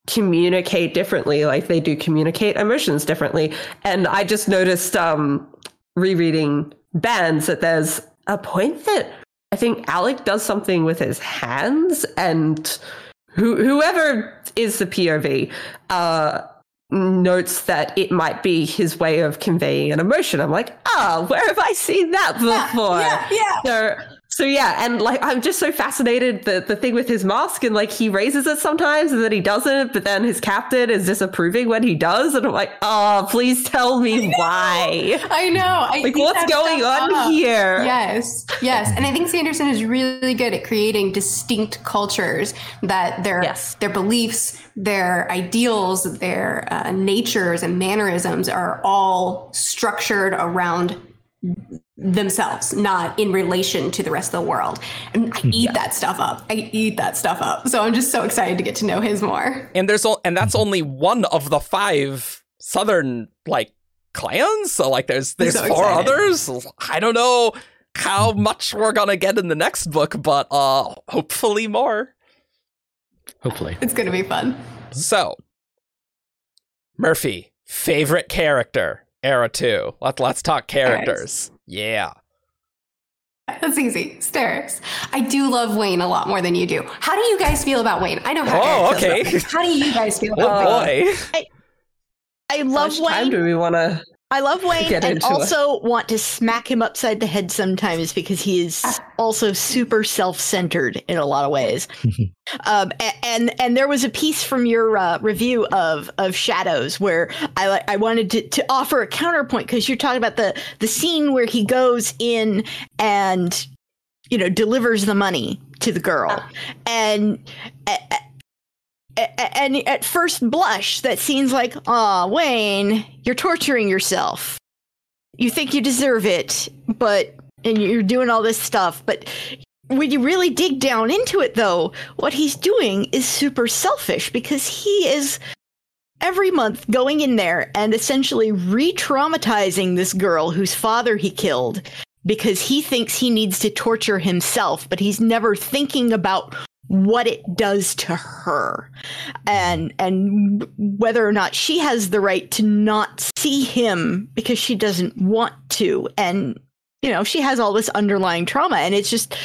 communicate differently, like they do communicate emotions differently. And I just noticed um rereading bands that there's a point that I think Allik does something with his hands and who, whoever is the POV uh, notes that it might be his way of conveying an emotion. I'm like, ah, where have I seen that before? yeah, yeah. So, so yeah, and like I'm just so fascinated the the thing with his mask and like he raises it sometimes and then he doesn't, but then his captain is disapproving when he does, and I'm like, oh, please tell me why. I know. I Like what's going on up. here? Yes, yes, and I think Sanderson is really good at creating distinct cultures that their Yes. their beliefs, their ideals, their uh, natures and mannerisms are all structured around themselves, not in relation to the rest of the world. And I eat that stuff up. I eat that stuff up. So I'm just so excited to get to know his more. And there's o- and that's only one of the five southern like clans. So like there's there's so four excited. others. I don't know how much we're gonna get in the next book, but uh hopefully more. Hopefully. It's gonna be fun. So Murphy, favorite character, era two. Let, let's talk characters. Yeah. That's easy. Steris. I do love Wayne a lot more than you do. How do you guys feel about Wayne? I know how Oh, Eric feels okay. about Wayne. How do you guys feel Oh about Wayne? boy. I How love much time do we want to? I love Wayne get and into it? also want to smack him upside the head sometimes because he is also super self-centered in a lot of ways. um, a- and and there was a piece from your uh, review of of Shadows where I I wanted to, to offer a counterpoint because you're talking about the the scene where he goes in and you know delivers the money to the girl and. a- a- a- and at first blush, that seems like, aw, Wayne, you're torturing yourself. You think you deserve it, but and you're doing all this stuff. But when you really dig down into it, though, what he's doing is super selfish because he is every month going in there and essentially re-traumatizing this girl whose father he killed because he thinks he needs to torture himself, but he's never thinking about what it does to her. And and whether or not she has the right to not see him because she doesn't want to. And you know she has all this underlying trauma. And it's just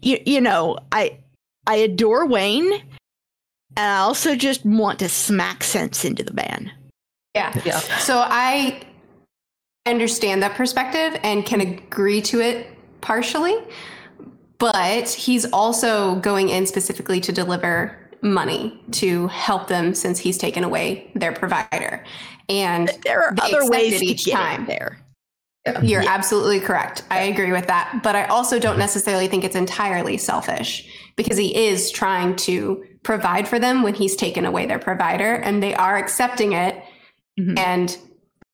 you, you know i i adore wayne. And i also just want to smack sense into the man. Yeah. Yeah. So I understand that perspective and can agree to it partially, but he's also going in specifically to deliver money to help them since he's taken away their provider. And there are other ways accepted to each get time. it there. You're absolutely correct. I agree with that. But I also don't necessarily think it's entirely selfish because he is trying to provide for them when he's taken away their provider and they are accepting it. Mhm. And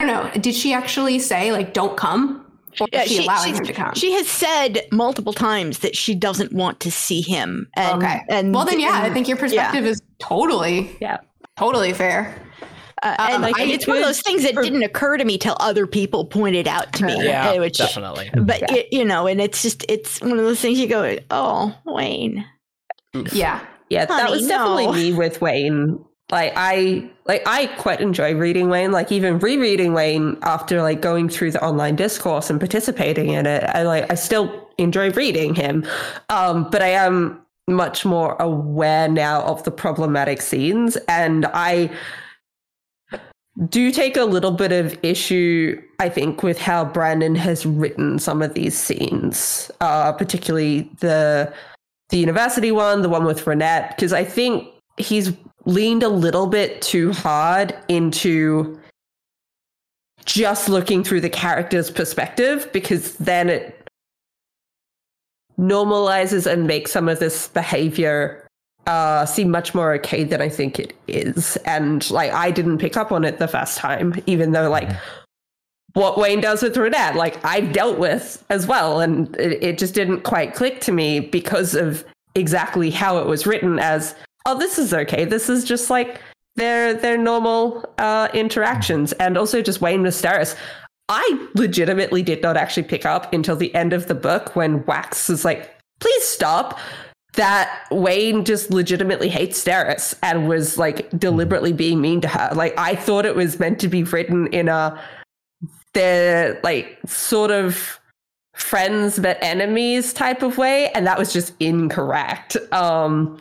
I don't know, did she actually say, like, don't come? Or Yeah, is she, she- allowing him to come? She has said multiple times that she doesn't want to see him. And, okay. And well, then, yeah, I think your perspective is totally, Yeah. totally fair. uh, and um, like, I it's one of those things that for- didn't occur to me till other people pointed out to me. Yeah, which, definitely. But y- you know, and it's just it's one of those things you go, oh, Wayne. Yeah. Yeah, that was definitely no. me with Wayne. Like I like I quite enjoy reading Wayne. Like even rereading Wayne after like going through the online discourse and participating in it. I like I still enjoy reading him. Um, but I am much more aware now of the problematic scenes and I do take a little bit of issue, I think, with how Brandon has written some of these scenes, uh, particularly the the university one, the one with Ranette, because I think he's leaned a little bit too hard into just looking through the character's perspective, because then it normalizes and makes some of this behavior uh, seem much more okay than I think it is. And like, I didn't pick up on it the first time, even though like what Wayne does with Ranette, like I've dealt with as well. And it, it just didn't quite click to me because of exactly how it was written as, oh, this is okay. This is just like their their normal uh, interactions. And also just Wayne Mysteris. I legitimately did not actually pick up until the end of the book when Wax is like, please stop. That Wayne just legitimately hates Steris and was like deliberately being mean to her. Like I thought it was meant to be written in a they're like sort of friends but enemies type of way, and that was just incorrect. Um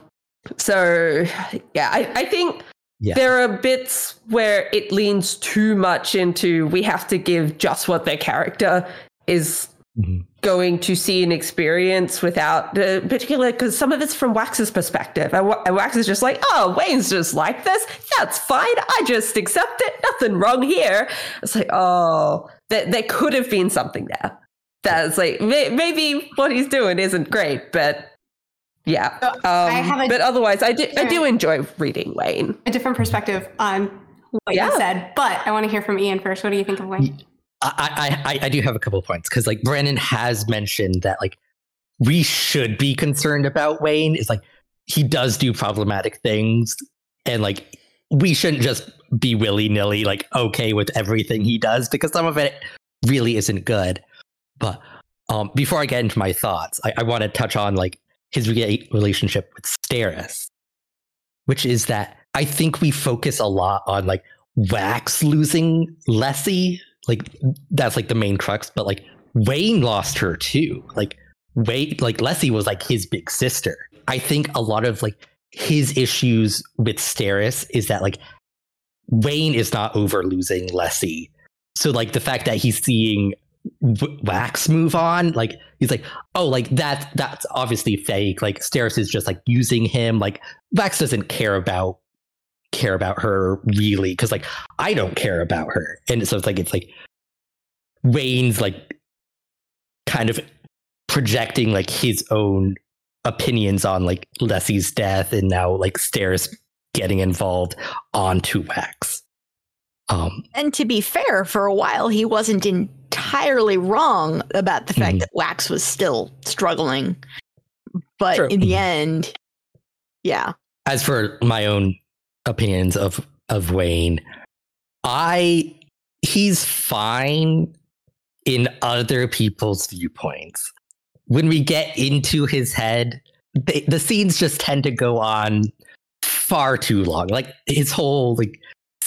so yeah, I, I think Yeah. there are bits where it leans too much into we have to give just what their character is Mhm. going to see and experience without uh, particularly because some of it's from Wax's perspective. And, and Wax is just like oh Wayne's just like this. That's fine. I just accept it. Nothing wrong here. It's like oh there could have been something there. That's like may- maybe what he's doing isn't great but yeah So, um, I have a- but otherwise I do I do enjoy reading Wayne A different perspective on what Yeah. you said. But I want to hear from Ian first. What do you think of Wayne? I, I, I- I do have a couple of points because like Brandon has mentioned that like we should be concerned about Wayne is like he does do problematic things and like we shouldn't just be willy nilly like okay with everything he does because some of it really isn't good. But um, before I get into my thoughts, I, I want to touch on like his re- relationship with Steris, which is that I think we focus a lot on like Wax losing Lessie like that's like the main crux but like wayne lost her too. Like wayne like lessie was like his big sister. I think a lot of like his issues with Steris is that like wayne is not over losing lessie so like the fact that he's seeing wax move on like he's like oh like that that's obviously fake like Steris is just like using him like wax doesn't care about care about her really because like I don't care about her. And so it's like it's like Wayne's like kind of projecting like his own opinions on like Lessie's death and now like Steris getting involved onto Wax. Um And to be fair, for a while he wasn't entirely wrong about the fact Mhm. that Wax was still struggling. But True. in the Mhm. end, yeah. as for my own opinions of of Wayne, I he's fine in other people's viewpoints. When we get into his head, the, the scenes just tend to go on far too long. Like his whole like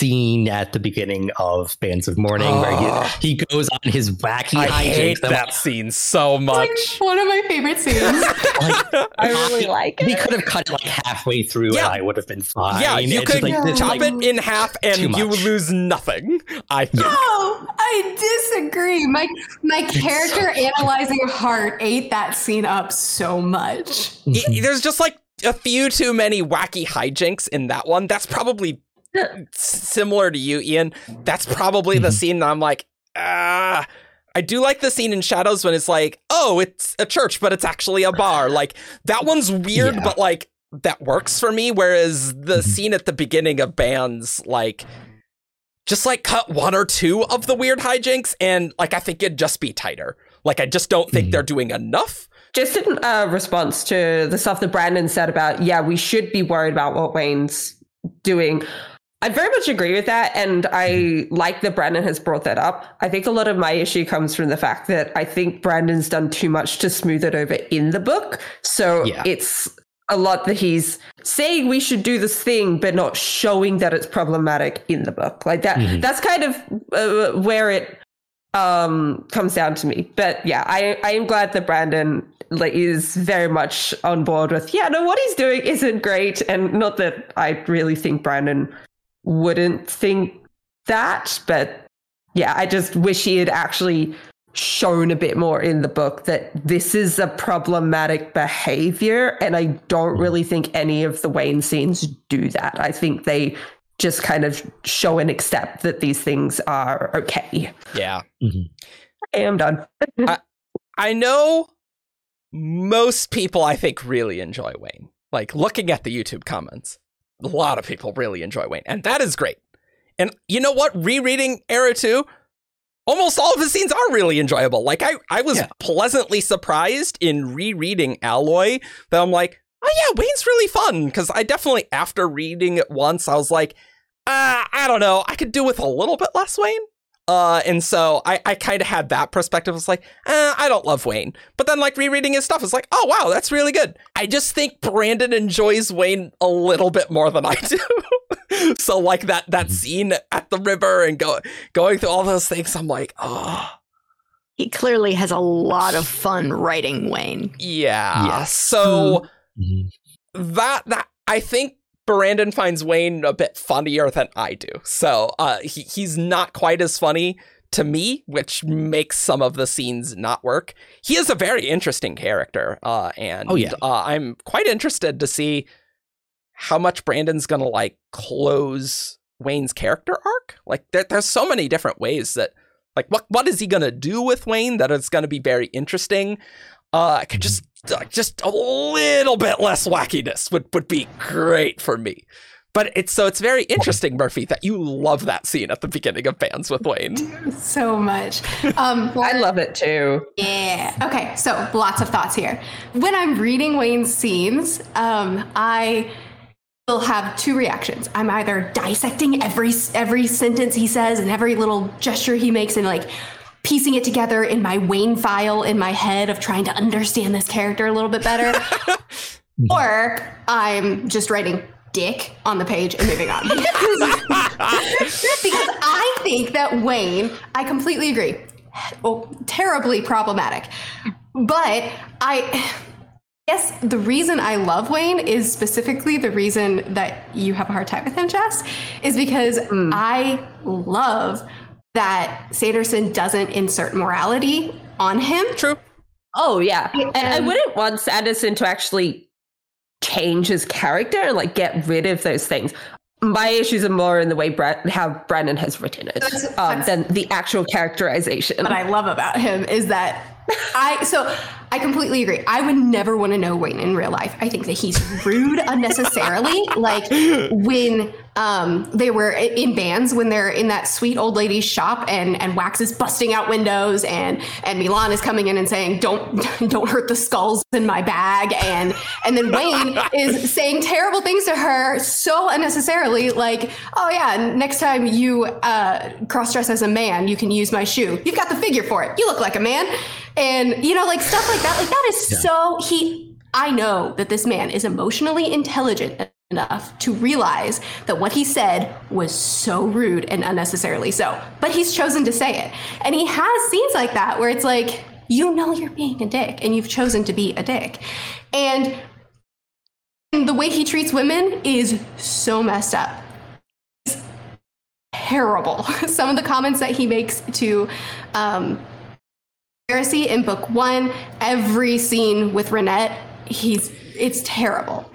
scene at the beginning of Bands of Mourning where Oh. he, ah. he goes on his wacky I hijinks. hate I'm that scene so much. Like, one of my favorite scenes. like, I really like it. we could have cut it like halfway through Yeah. and I would have been fine. yeah, you It's could like, this, chop like, it in half and you much. lose nothing. I think. No, I disagree. My my character analyzing heart ate that scene up so much. Y- there's just like a few too many wacky hijinks in that one. That's probably similar to you, Ian. That's probably the Mhm. scene that I'm like, ah. I do like the scene in Shadows when it's like, oh, it's a church, but it's actually a bar. Like that one's weird, Yeah. but like that works for me. Whereas the Mhm. scene at the beginning of Bands, like, just like cut one or two of the weird hijinks, and like I think it'd just be tighter. Like I just don't think Mhm. they're doing enough. Just in uh, response to the stuff that Brandon said about, yeah, we should be worried about what Wayne's doing. I very much agree with that. And I like that Brandon has brought that up. I think a lot of my issue comes from the fact that I think Brandon's done too much to smooth it over in the book. So Yeah. it's a lot that he's saying we should do this thing, but not showing that it's problematic in the book. Like that, Mhm. that's kind of uh, where it um comes down to me but yeah i i am glad that brandon like is very much on board with yeah no what he's doing isn't great and not that i really think brandon wouldn't think that but yeah i just wish he had actually shown a bit more in the book that this is a problematic behavior and i don't mm. really think any of the wayne scenes do that i think they just kind of show and accept that these things are okay Yeah. Mm-hmm. I am done. I know most people I think really enjoy Wayne. Like looking at the YouTube comments, a lot of people really enjoy Wayne, and that is great. And you know what? Rereading Era 2, almost all of his scenes are really enjoyable. Like I, I was Yeah. pleasantly surprised in rereading Alloy that I'm like, oh yeah, Wayne's really fun. Cause I definitely after reading it once, I was like, uh, I don't know, I could do with a little bit less Wayne. Uh, and so I, I kind of had that perspective. It's like, eh, I don't love Wayne. But then, like, rereading his stuff, it's like, oh, wow, that's really good. I just think Brandon enjoys Wayne a little bit more than I do. so, like, that that Mhm. scene at the river and go, going through all those things, I'm like, oh, He clearly has a lot of fun writing Wayne. yeah. Yeah. So, Mhm. that, that, I think Brandon finds Wayne a bit funnier than I do. So, uh, he, he's not quite as funny to me, which makes some of the scenes not work. He is a very interesting character, uh, and Oh, yeah. uh, I'm quite interested to see how much Brandon's gonna like close Wayne's character arc. Like, there, there's so many different ways that, like, what what is he gonna do with Wayne that is gonna be very interesting. Uh, I could just uh, just a little bit less wackiness would would be great for me. But it's so it's very interesting, Murphy, that you love that scene at the beginning of Bands with Wayne. so much. Um, I love it too. Yeah. Okay. So lots of thoughts here. When I'm reading Wayne's scenes, um, I will have two reactions. I'm either dissecting every every sentence he says and every little gesture he makes and like piecing it together in my Wayne file in my head of trying to understand this character a little bit better, or I'm just writing dick on the page and moving on. because I think that Wayne, I completely agree, oh, terribly problematic. But I guess the reason I love Wayne is specifically the reason that you have a hard time with him, Jess, is because hmm. I love that Sanderson doesn't insert morality on him. True. Oh yeah, and I wouldn't want Sanderson to actually change his character and like get rid of those things. My issues are more in the way Brad, how Brandon has written it That's- um, that's- than the actual characterization. what I love about him is that I so I completely agree. I would never want to know Wayne in real life. I think that he's rude unnecessarily. like when um they were in bands when they're in that sweet old lady's shop and and Wax is busting out windows and and MeLaan is coming in and saying don't don't hurt the skulls in my bag. And and then Wayne is saying terrible things to her so unnecessarily like oh yeah next time you uh cross dress as a man you can use my shoe. You've got the figure for it. You look like a man. And you know like stuff like that. Like that is so he I know that this man is emotionally intelligent enough to realize that what he said was so rude and unnecessarily so. But he's chosen to say it. And he has scenes like that where it's like, you know, you're being a dick and you've chosen to be a dick. And the way he treats women is so messed up. It's terrible. Some of the comments that he makes to um, Marasi in book one, every scene with Ranette, he's it's terrible.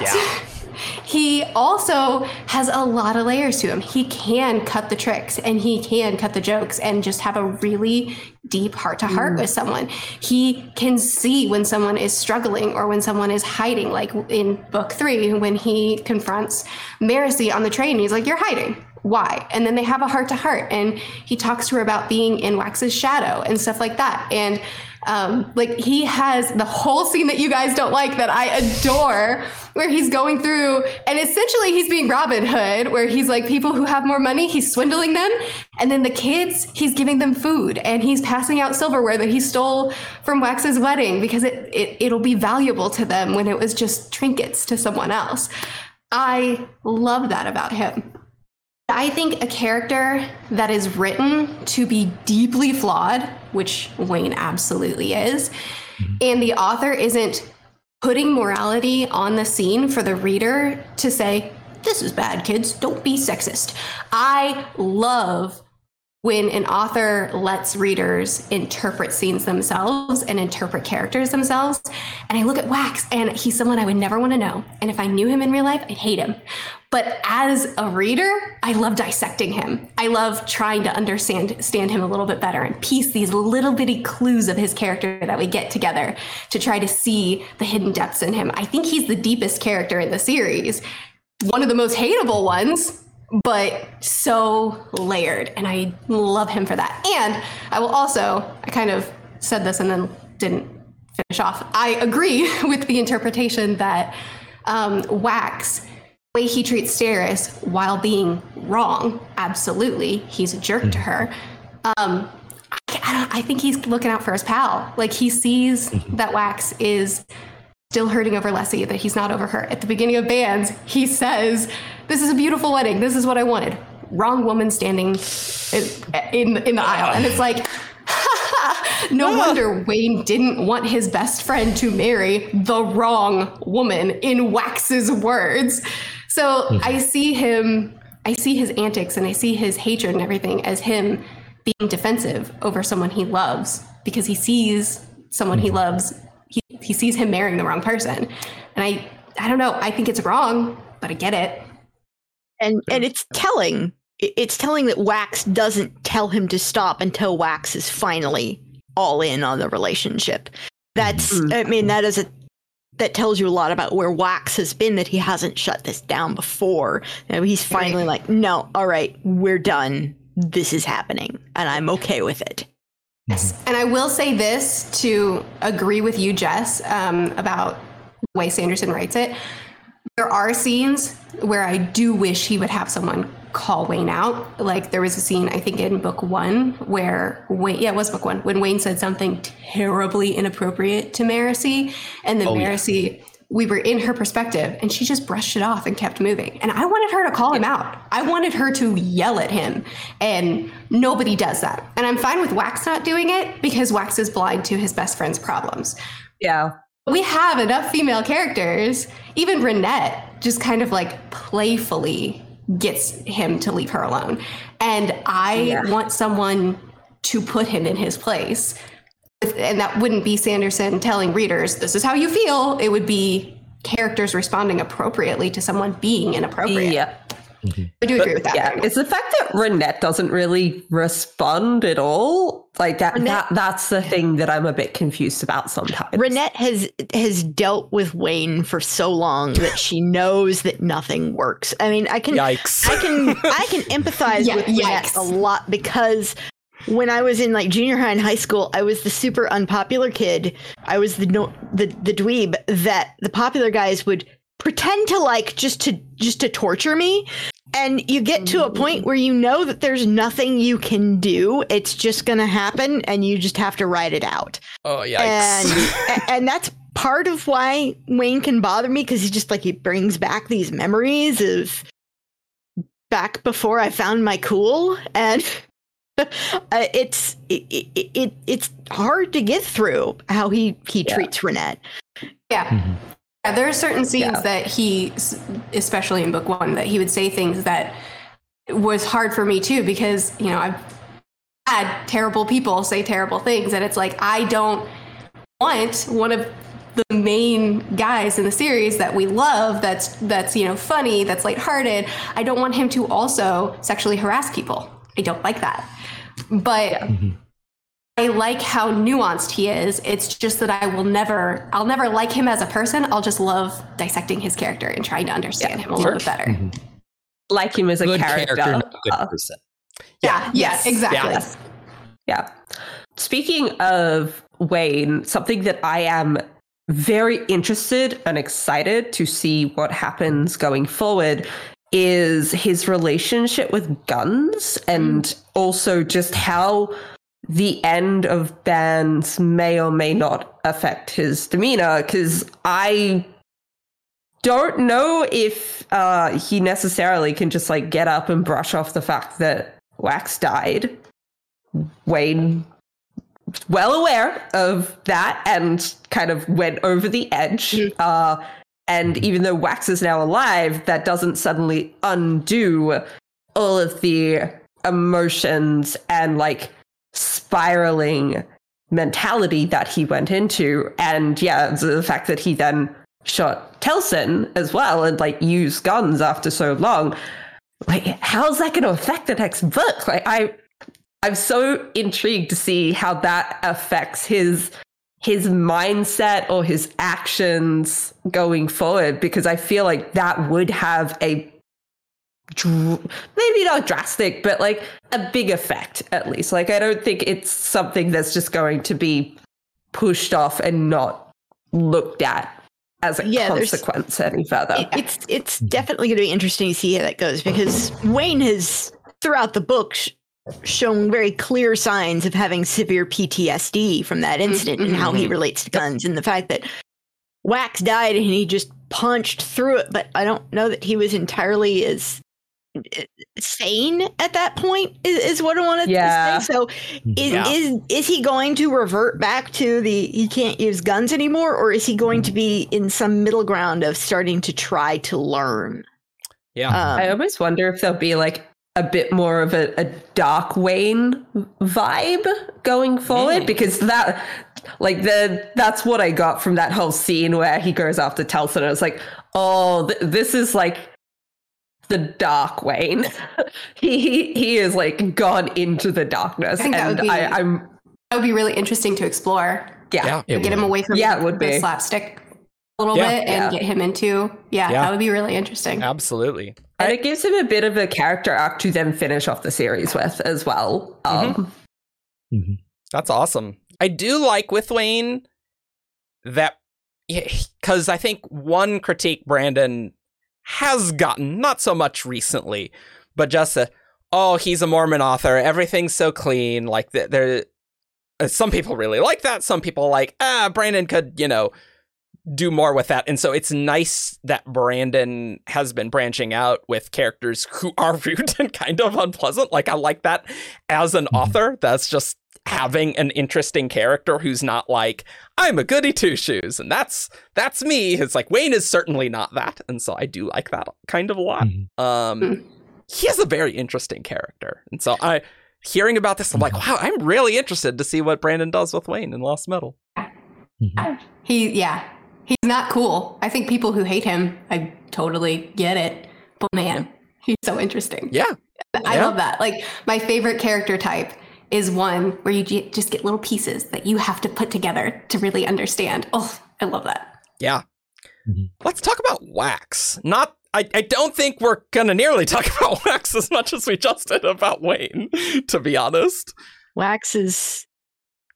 Yeah. he also has a lot of layers to him. He can cut the tricks and he can cut the jokes and just have a really deep heart to heart with mm. someone. He can see when someone is struggling or when someone is hiding, like in book three, when he confronts Marasi on the train. He's like, You're hiding. Why? And then they have a heart to heart and he talks to her about being in Wax's shadow and stuff like that. And um, like he has the whole scene that you guys don't like that I adore, where he's going through and essentially he's being Robin Hood, where he's like people who have more money, he's swindling them, and then the kids, he's giving them food and he's passing out silverware that he stole from Wax's wedding because it, it it'll be valuable to them when it was just trinkets to someone else. I love that about him. I think a character that is written to be deeply flawed, which Wayne absolutely is, and the author isn't putting morality on the scene for the reader to say, this is bad, kids, don't be sexist. I love when an author lets readers interpret scenes themselves and interpret characters themselves. And I look at Wax, and he's someone I would never want to know. And if I knew him in real life, I'd hate him. But as a reader, I love dissecting him. I love trying to understand stand him a little bit better and piece these little bitty clues of his character that we get together to try to see the hidden depths in him. I think he's the deepest character in the series. One of the most hateable ones, but so layered. And I love him for that. And I will also, I kind of said this and then didn't finish off. I agree with the interpretation that um, Wax way he treats Steris while being wrong, absolutely, he's a jerk to hmm. her. Um, I, I, don't, I think he's looking out for his pal. Like he sees hmm. that Wax is still hurting over Lessie, that he's not over her. At the beginning of bands, he says, "This is a beautiful wedding. This is what I wanted." Wrong woman standing in in, in the aisle, and it's like. no ah. wonder Wayne didn't want his best friend to marry the wrong woman, in Wax's words. So hmm. I see him, I see his antics and I see his hatred and everything as him being defensive over someone he loves because he sees someone he hmm. loves, he, he sees him marrying the wrong person. And I, I don't know, I think it's wrong, but I get it. And and it's telling. It's telling that Wax doesn't tell him to stop until Wax is finally all in on the relationship. That's hmm. I mean that is a that tells you a lot about where Wax has been that he hasn't shut this down before. You know, he's finally like, "No, all right, we're done. This is happening and I'm okay with it." Yes. And I will say this to agree with you, Jess, um, about the way Sanderson writes it. There are scenes where I do wish he would have someone call Wayne out. Like there was a scene, I think, in book one where Wayne, yeah, it was book one, when Wayne said something terribly inappropriate to Marasi. And then Oh, yeah. We were in her perspective and she just brushed it off and kept moving. And I wanted her to call him out. I wanted her to yell at him. And nobody does that. And I'm fine with Wax not doing it because Wax is blind to his best friend's problems. Yeah. We have enough female characters. Even Ranette just kind of like playfully gets him to leave her alone. And I Yeah. want someone to put him in his place. And that wouldn't be Sanderson telling readers, this is how you feel. It would be characters responding appropriately to someone being inappropriate. Yeah. I do agree with that. Yeah. It's the fact that Ranette doesn't really respond at all. Like that, Ranette- that that's the thing that I'm a bit confused about sometimes. Ranette has has dealt with Wayne for so long that she knows that nothing works. I mean, I can Yikes. I can I can empathize Yeah, with Ranette a lot because when I was in like junior high and high school, I was the super unpopular kid. I was the no, the the dweeb that the popular guys would pretend to like just to just to torture me. And you get to a point where you know that there's nothing you can do. It's just going to happen and you just have to ride it out Oh yikes. and and that's part of why Wayne can bother me because he just like he brings back these memories of back before I found my cool, and uh, it's it, it, it it's hard to get through how he he Yeah. treats Ranette. Yeah. Yeah, there are certain scenes Yeah. that he, especially in book one, that he would say things that was hard for me too because you know I've had terrible people say terrible things, and it's like I don't want one of the main guys in the series that we love that's that's you know funny that's lighthearted i don't want him to also sexually harass people i don't like that but Mhm. I like how nuanced he is it's just that i will never i'll never like him as a person i'll just love dissecting his character and trying to understand him a little bit better Mhm. Like him as a Good character. character, not a good Uh, person. yeah yeah Yes. exactly Yes. Yeah. Speaking of Wayne, something that I am very interested and excited to see what happens going forward is his relationship with guns and also just how the end of bands may or may not affect his demeanor because I don't know if uh, he necessarily can just like get up and brush off the fact that Wax died. Wayne well aware of that and kind of went over the edge. Uh, and even though Wax is now alive, that doesn't suddenly undo all of the emotions and like spiraling mentality that he went into. And yeah, the fact that he then shot Telsin as well and like used guns after so long. Like, how's that going to affect the next book? Like, I, I'm so intrigued to see how that affects his his mindset or his actions going forward because I feel like that would have a maybe not drastic but like a big effect at least. Like I don't think it's something that's just going to be pushed off and not looked at as a Yeah, consequence any further. It- it's it's definitely going to be interesting to see how that goes because Wayne has throughout the book sh- shown very clear signs of having severe PTSD from that mm-hmm. incident and how he mm-hmm. relates to guns and the fact that Wax died and he just punched through it, but I don't know that he was entirely as sane at that point is, is what I want to Yeah. say. So is, Yeah. is is he going to revert back to the he can't use guns anymore or is he going to be in some middle ground of starting to try to learn Yeah. um, I always wonder if there'll be like a bit more of a, a dark Wayne vibe going forward Mm. because that like the that's what I got from that whole scene where he goes after Telsin. I was like, oh, th- this is like the dark Wayne. he, he he is like gone into the darkness, I think that and would be- I, I'm that would be really interesting to explore yeah. Yeah. It get him away from Yeah, it would the be. slapstick a little Yeah. bit and Yeah. get him into yeah, Yeah. that would be really interesting Absolutely. And it gives him a bit of a character arc to then finish off the series with as well. Um, That's awesome. I do like with Wayne that because I think one critique Brandon has gotten, not so much recently, but just a, oh, he's a Mormon author. Everything's so clean. Like there, uh, some people really like that. Some people like, ah, Brandon could, you know, do more with that. And so it's nice that Brandon has been branching out with characters who are rude and kind of unpleasant. Like I like that as an Mhm. author. That's just having an interesting character who's not like I'm a goody two shoes and that's that's me. It's like Wayne is certainly not that, and so I do like that kind of a lot. Mhm. Um, Mm. he is a very interesting character, and so I hearing about this, I'm like, wow, I'm really interested to see what Brandon does with Wayne in Lost Metal. he yeah he's not cool i think people who hate him i totally get it but man he's so interesting Yeah, i Yeah. love that like my favorite character type is one where you just get little pieces that you have to put together to really understand oh i love that yeah. Mhm. Let's talk about Wax. Not. I, I don't think we're gonna nearly talk about Wax as much as we just did about Wayne, to be honest. wax is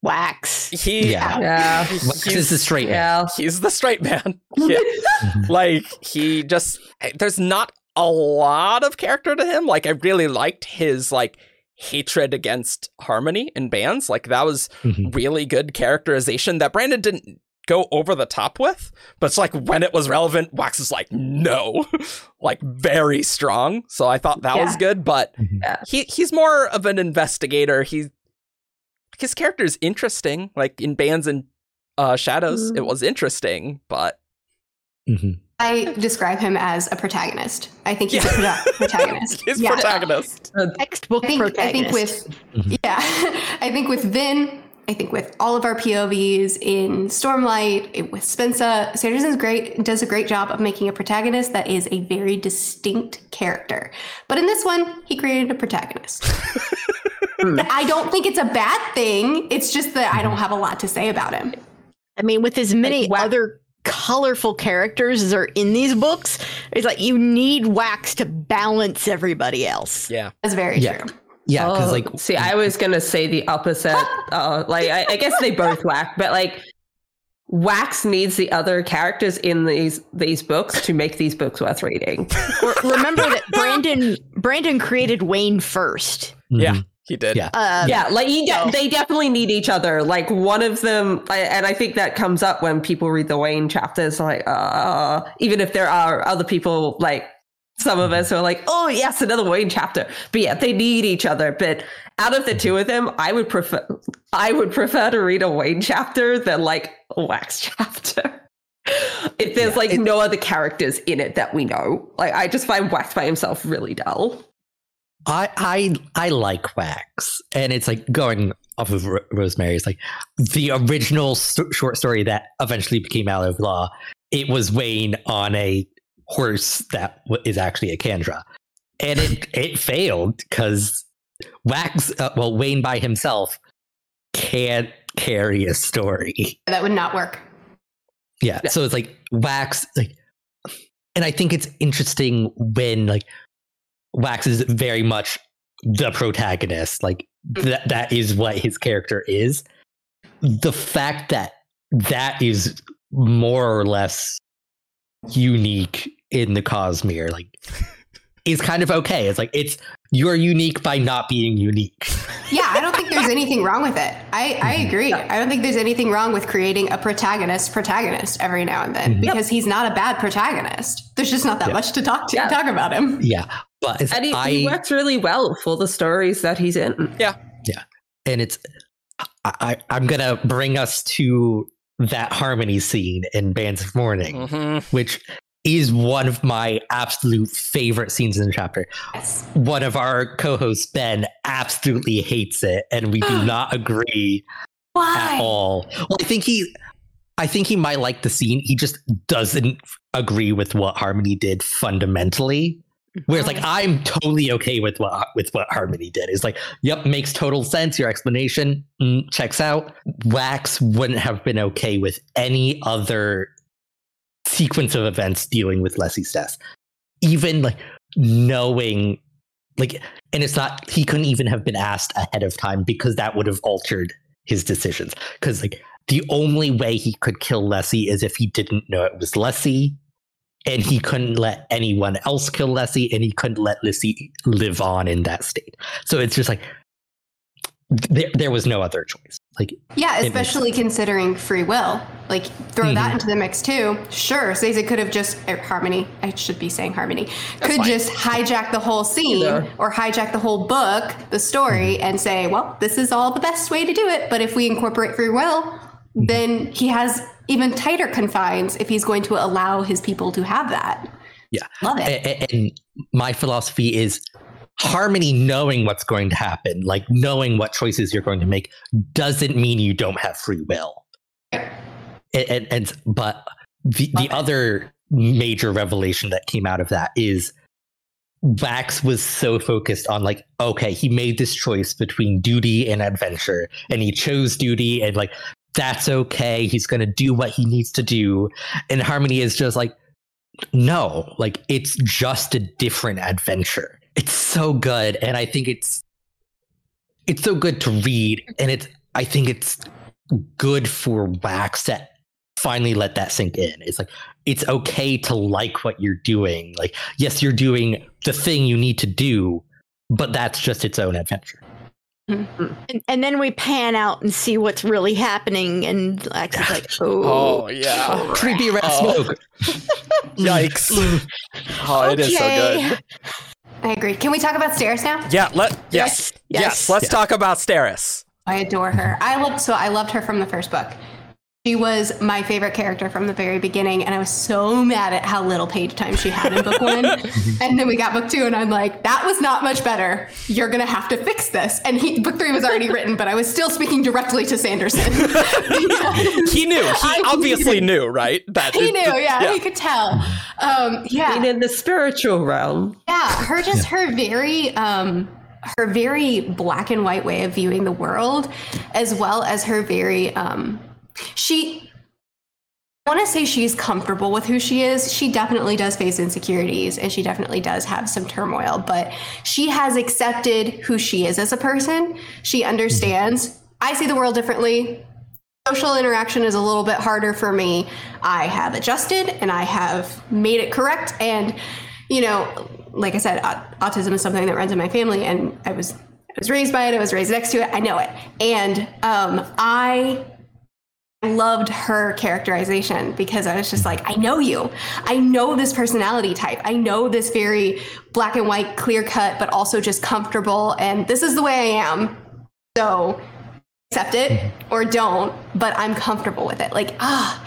wax He Yeah. yeah. Wax is the straight man. Yeah. he's the straight man. Yeah. Mhm. like he just there's not a lot of character to him. Like I really liked his like hatred against harmony in bands. Like that was Mhm. really good characterization that Brandon didn't go over the top with. But it's like when it was relevant, Wax is like, no. like very strong. So I thought that was good. But Mhm. he he's more of an investigator. He his character is interesting. Like in bands and uh shadows, it was interesting, but Mhm. I describe him as a protagonist i think he's a prota- protagonist his Yeah. protagonist. textbook I think, I think with Mhm. yeah, I think with Vin, I think with all of our POVs in Stormlight, with Spensa, Sanderson's great does a great job of making a protagonist that is a very distinct character. But in this one, he created a protagonist. I don't think it's a bad thing. It's just that I don't have a lot to say about him. I mean, with as many Like, wa- other colorful characters as are in these books, it's like you need Wax to balance everybody else. Yeah. That's very Yeah. true. Yeah, because Oh, like see, I was gonna say the opposite. uh, like, I, I guess they both whack, but like, Wax needs the other characters in these these books to make these books worth reading. Remember that Brandon Brandon created Wayne first. Yeah. He did. Yeah. Uh, yeah, like you de- So- they definitely need each other. Like one of them, I- and I think that comes up when people read the Wayne chapters. Like, uh, even if there are other people, like some of us who are like, oh yes, another Wayne chapter. But yeah, they need each other. But out of the two of them, I would prefer, I would prefer to read a Wayne chapter than like a Wax chapter. If there's Yeah, like it- no other characters in it that we know, like I just find Wax by himself really dull. I I I like Wax, and it's like going off of Ro- Rosemary. It's like the original st- short story that eventually became Alloy of Law. It was Wayne on a horse that w- is actually a Kandra, and it it failed because Wax, uh, well, Wayne by himself can't carry a story. That would not work. Yeah. Yeah. So it's like wax, like, and I think it's interesting when like wax is very much the protagonist. Like that that is what his character is. The fact that that is more or less unique in the Cosmere, like, is kind of okay. It's like it's you're unique by not being unique. Yeah, I don't think there's anything wrong with it. I, I agree. I don't think there's anything wrong with creating a protagonist protagonist every now and then Mhm. because he's not a bad protagonist. There's just not that Yeah. much to talk to Yeah. talk about him. Yeah. But And he, I, he works really well for the stories that he's in. Yeah, yeah, and it's I, I I'm gonna bring us to that harmony scene in Bands of Mourning, hmm which is one of my absolute favorite scenes in the chapter. Yes. One of our co-hosts, Ben, absolutely hates it, and we do not agree at all. Well, I think he I think he might like the scene. He just doesn't agree with what Harmony did fundamentally. Whereas, like, I'm totally okay with what with what Harmony did. It's like, yep, makes total sense. Your explanation mm, checks out. Wax wouldn't have been okay with any other sequence of events dealing with Lessie's death. Even like knowing, like, and it's not he couldn't even have been asked ahead of time because that would have altered his decisions. Because like the only way he could kill Lessie is if he didn't know it was Lessie and he couldn't let anyone else kill Lessie, and he couldn't let Lessie live on in that state. So it's just like there, there was no other choice. Like, Yeah, makes especially considering free will. Like, throw that Mhm. into the mix too. Sure, Sazed could have just er, Harmony. I should be saying Harmony. could fine. just hijack the whole scene Either. or hijack the whole book, the story, and say, "Well, this is all the best way to do it." But if we incorporate free will, Mm-hmm. then he has even tighter confines if he's going to allow his people to have that. Yeah. love it. and my philosophy is harmony knowing what's going to happen, like knowing what choices you're going to make, doesn't mean you don't have free will. And, and, and but the the other major revelation that came out of that is Wax was so focused on like, okay, he made this choice between duty and adventure, and he chose duty, and like that's okay. He's gonna do what he needs to do. And Harmony is just like, no, like it's just a different adventure. It's so good, and I think it's it's so good to read, and it's I think it's good for Wax to finally let that sink in. It's like it's okay to like what you're doing. Like, yes, you're doing the thing you need to do, but that's just its own adventure. Mm. And, and then we pan out and see what's really happening, and Lex is like, "Oh, Oh yeah. Creepy red Oh. smoke. Yikes. Mm. Oh, it is so good. I agree. Can we talk about Steris now? Yeah, let yes. Yes, Yes, yes. let's Yeah. talk about Steris. I adore her. I loved so I loved her from the first book. She was my favorite character from the very beginning, and I was so mad at how little page time she had in book one. and then we got book two, and I'm like, that was not much better. You're gonna have to fix this. And he, book three was already written, but I was still speaking directly to Sanderson. he knew. He I- obviously knew, right? That he it- knew, yeah, he could tell. Um, yeah, And in the spiritual realm, yeah, her just her very um her very black and white way of viewing the world, as well as her very um she I want to say she's comfortable with who she is. She definitely does face insecurities and she definitely does have some turmoil, but she has accepted who she is as a person. She understands I see the world differently. Social interaction is a little bit harder for me. I have adjusted and I have made it correct. And, you know, like I said, autism is something that runs in my family and I was I was raised by it. I was raised next to it. I know it. And um, I loved her characterization because I was just like, I know you. I know this personality type. I know this very black and white, clear cut, but also just comfortable. And this is the way I am. So accept it or don't, but I'm comfortable with it. Like, ah,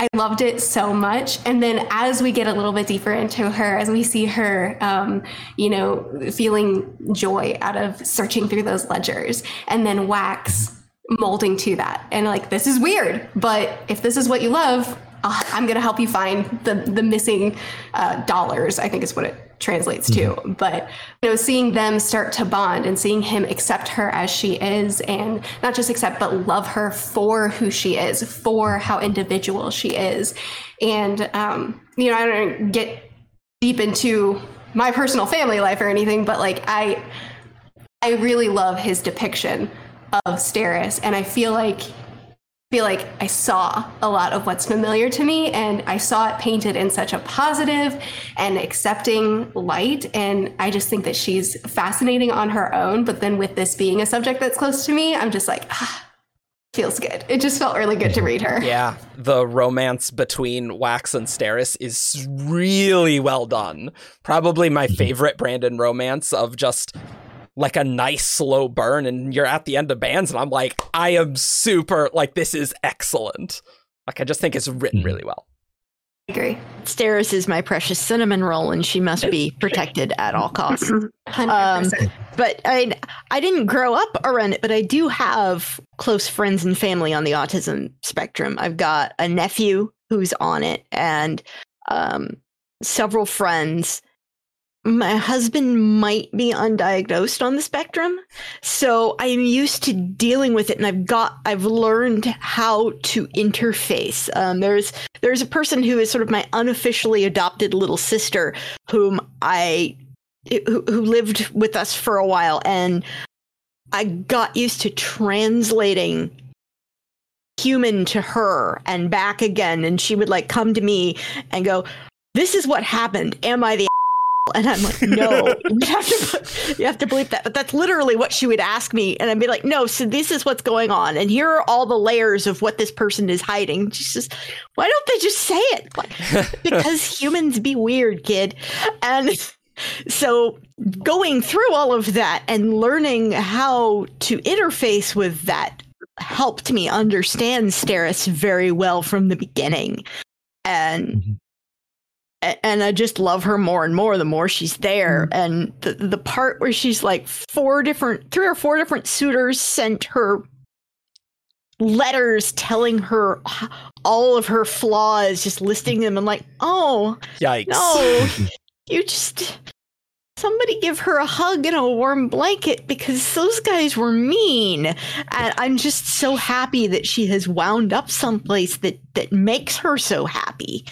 I loved it so much. And then as we get a little bit deeper into her, as we see her, um, you know, feeling joy out of searching through those ledgers, and then Wax molding to that, and like this is weird, but if this is what you love, uh, I'm gonna help you find the the missing uh, dollars. I think is what it translates to. But you know, seeing them start to bond and seeing him accept her as she is, and not just accept but love her for who she is, for how individual she is, and um, you know, I don't get deep into my personal family life or anything, but like I, I really love his depiction of Steris, and I feel like feel like I saw a lot of what's familiar to me and I saw it painted in such a positive and accepting light and I just think that she's fascinating on her own but then with this being a subject that's close to me I'm just like ah feels good. It just felt really good to read her. Yeah, the romance between Wax and Steris is really well done. Probably my favorite Brandon romance of just like a nice slow burn and you're at the end of bands and I'm like I am super like this is excellent. Like I just think it's written really well. I agree Steris is my precious cinnamon roll, and she must be protected at all costs. 100% but I I didn't grow up around it, but I do have close friends and family on the autism spectrum. I've got a nephew who's on it, and um, several friends. My husband might be undiagnosed on the spectrum, so I'm used to dealing with it, and I've got I've learned how to interface. Um, there's there's a person who is sort of my unofficially adopted little sister, whom I who, who lived with us for a while and i got used to translating human to her and back again and she would like come to me and go this is what happened am i the and i'm like no you have to you have to believe that. But that's literally what she would ask me. And i'd be like no so this is what's going on. And here are all the layers of what this person is hiding. She says why don't they just say it? Like, because humans be weird kid. And so going through all of that and learning how to interface with that helped me understand Steris very well from the beginning. And a- and I just love her more and more the more she's there. Mm. And the the part where she's like four different three or four different suitors sent her letters telling her all of her flaws, just listing them and like, oh, Yikes. no, you just somebody give her a hug and a warm blanket because those guys were mean. And I'm just so happy that she has wound up someplace that that makes her so happy.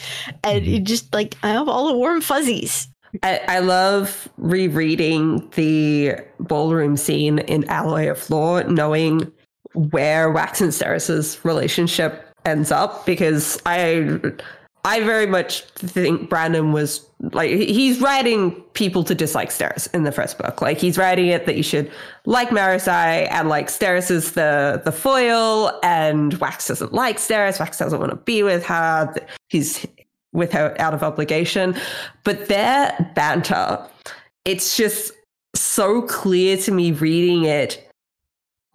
And mm-hmm. it just like I have all the warm fuzzies. I, I love rereading the ballroom scene in Alloy of Law, knowing where Wax and Steris's relationship ends up, because I I very much think Brandon was like he's writing people to dislike Steris in the first book. Like he's writing it that you should like Marasi and like Steris is the the foil and Wax doesn't like Steris. Wax doesn't want to be with her. He's with her out of obligation. But their banter, it's just so clear to me reading it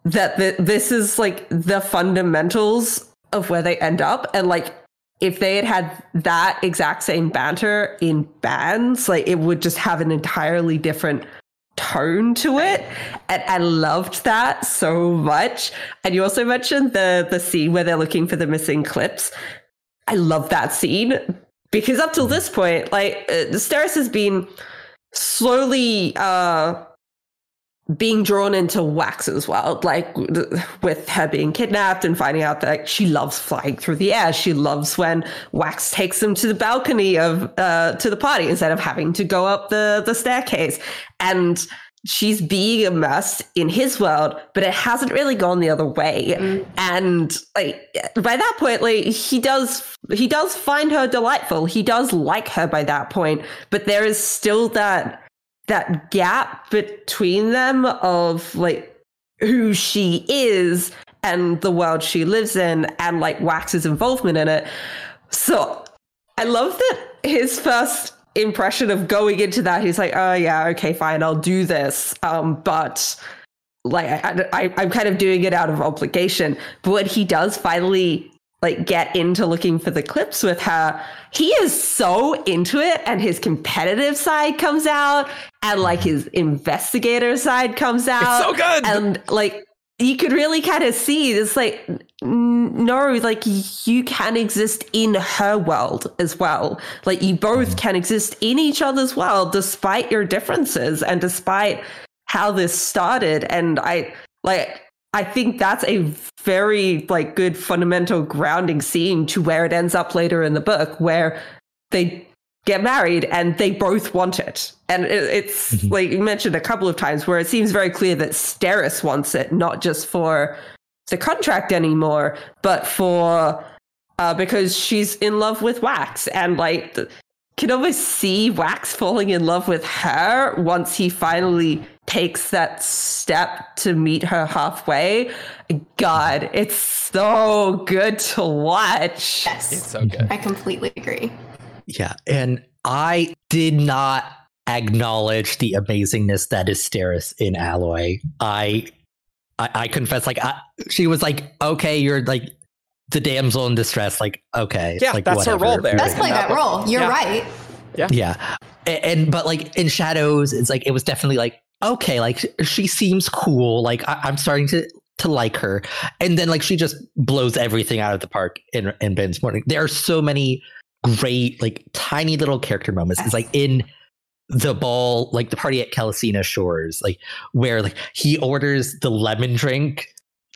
that the, this is like the fundamentals of where they end up. And like, if they had had that exact same banter in bands, like it would just have an entirely different tone to it. And I loved that so much. And you also mentioned the the scene where they're looking for the missing clips. I love that scene because up till this point, like uh, Steris has been slowly uh being drawn into Wax's world, like with her being kidnapped and finding out that she loves flying through the air. She loves when Wax takes them to the balcony of uh, to the party instead of having to go up the the staircase. And she's being immersed in his world, but it hasn't really gone the other way. Mm. And like by that point, like he does he does find her delightful. He does like her by that point, but there is still that that gap between them of like who she is and the world she lives in and like Wax's involvement in it. So I love that his first impression of going into that, he's like, oh yeah, okay, fine, I'll do this. Um, but like I, I, I'm kind of doing it out of obligation. But when he does finally like get into looking for the clips with her he is so into it and his competitive side comes out and like his investigator side comes out it's so good. and like you could really kind of see this like no like you can exist in her world as well. Like you both mm-hmm. can exist in each other's world despite your differences and despite how this started. And i like I think that's a very like good fundamental grounding scene to where it ends up later in the book, where they get married and they both want it. And it, it's mm-hmm. like you mentioned a couple of times where it seems very clear that Steris wants it, not just for the contract anymore, but for uh, because she's in love with Wax and like can almost see Wax falling in love with her once he finally takes that step to meet her halfway. God, it's so good to watch. Yes. It's so good. I completely agree. Yeah. And I did not acknowledge the amazingness that is Steris in Alloy. I I, I confess, like I, she was like, okay, you're like the damsel in distress. Like, okay, yeah, like, that's whatever. her role there. Let's play that, that role. You're yeah. right. Yeah, yeah, and, and, but like in Shadows, it's like it was definitely like okay, like she seems cool. Like I, am starting to to like her, and then like she just blows everything out of the park in in Ben's morning. There are so many great like tiny little character moments. It's like in the ball, like the party at Calcina Shores, like where like he orders the lemon drink